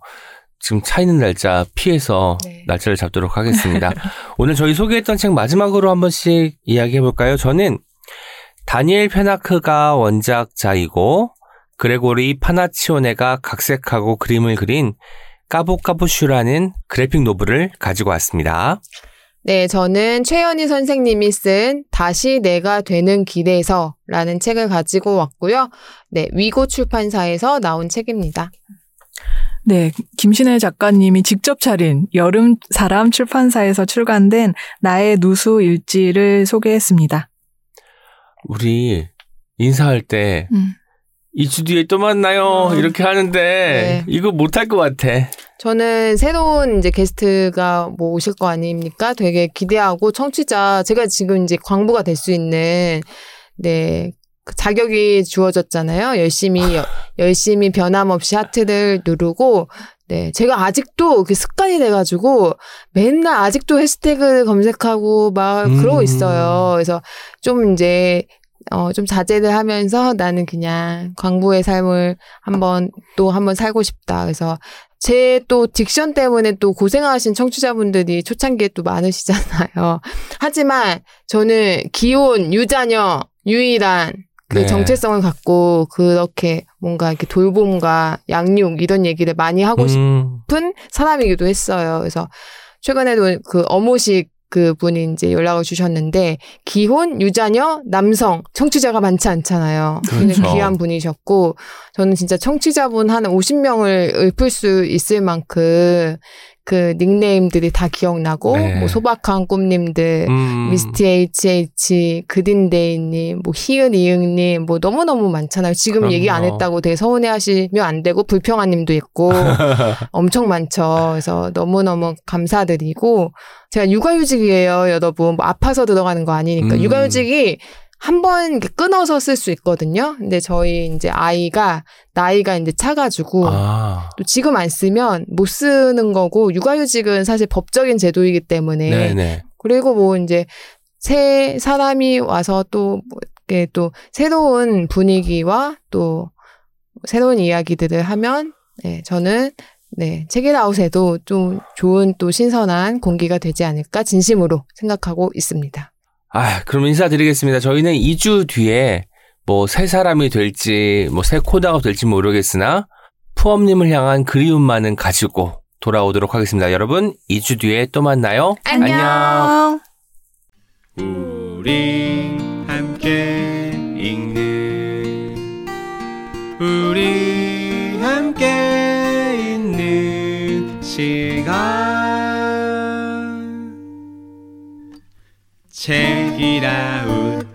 지금 차 있는 날짜 피해서 네. 날짜를 잡도록 하겠습니다. 오늘 저희 소개했던 책 마지막으로 한 번씩 이야기해 볼까요? 저는 다니엘 페나크가 원작자이고 그레고리 파나치오네가 각색하고 그림을 그린 까보까보슈라는 그래픽 노블을 가지고 왔습니다. 네, 저는 최연희 선생님이 쓴 다시 내가 되는 길에서 라는 책을 가지고 왔고요. 네, 위고 출판사에서 나온 책입니다. 네, 김신혜 작가님이 직접 차린 여름 사람 출판사에서 출간된 나의 누수 일지를 소개했습니다. 우리 인사할 때 음. 2주 뒤에 또 만나요. 음. 이렇게 하는데 네. 이거 못할 것 같아. 저는 새로운 이제 게스트가 뭐 오실 거 아닙니까? 되게 기대하고 청취자 제가 지금 이제 광부가 될 수 있는 네. 그 자격이 주어졌잖아요. 열심히 여- 열심히 변함없이 하트를 누르고 네, 제가 아직도 그 습관이 돼가지고 맨날 아직도 해시태그 검색하고 막 음. 그러고 있어요. 그래서 좀 이제 어, 좀 자제를 하면서 나는 그냥 광부의 삶을 한번 또 한번 살고 싶다. 그래서 제 또 딕션 때문에 또 고생하신 청취자분들이 초창기에 또 많으시잖아요. 하지만 저는 기혼, 유자녀, 유일한 그 네. 정체성을 갖고 그렇게 뭔가 이렇게 돌봄과 양육 이런 얘기를 많이 하고 음, 싶은 사람이기도 했어요. 그래서 최근에도 그 어모식 그 분이 이제 연락을 주셨는데 기혼 유자녀 남성 청취자가 많지 않잖아요. 그렇죠. 귀한 분이셨고 저는 진짜 청취자분 한 50명을 읊을 수 있을 만큼 그 닉네임들이 다 기억나고 네. 뭐 소박한 꿈님들 음. 미스티 HH, 그린데이님, 뭐 희은 이응님, 뭐 너무 너무 많잖아요. 지금 그럼요. 얘기 안 했다고 되게 서운해 하시면 안 되고, 불평아님도 있고, 엄청 많죠. 그래서 너무 너무 감사드리고, 제가 육아휴직이에요, 여러분. 뭐 아파서 들어가는 거 아니니까. 음. 육아휴직이 한 번 끊어서 쓸 수 있거든요. 근데 저희 이제 아이가, 나이가 이제 차가지고, 아, 또 지금 안 쓰면 못 쓰는 거고, 육아휴직은 사실 법적인 제도이기 때문에, 네네. 그리고 뭐 이제 새 사람이 와서 또뭐 이렇게 또 새로운 분위기와 또 새로운 이야기들을 하면 네, 저는 네, 책일아웃에도 좀 좋은 또 신선한 공기가 되지 않을까 진심으로 생각하고 있습니다. 아, 그럼 인사드리겠습니다. 저희는 2주 뒤에 뭐 새 사람이 될지 뭐 새 코너가 될지 모르겠으나 푸엄님을 향한 그리움만은 가지고 돌아오도록 하겠습니다. 여러분 2주 뒤에 또 만나요. 안녕. 우리 함께 읽는 우리 함께 있는 시간 책이라 웃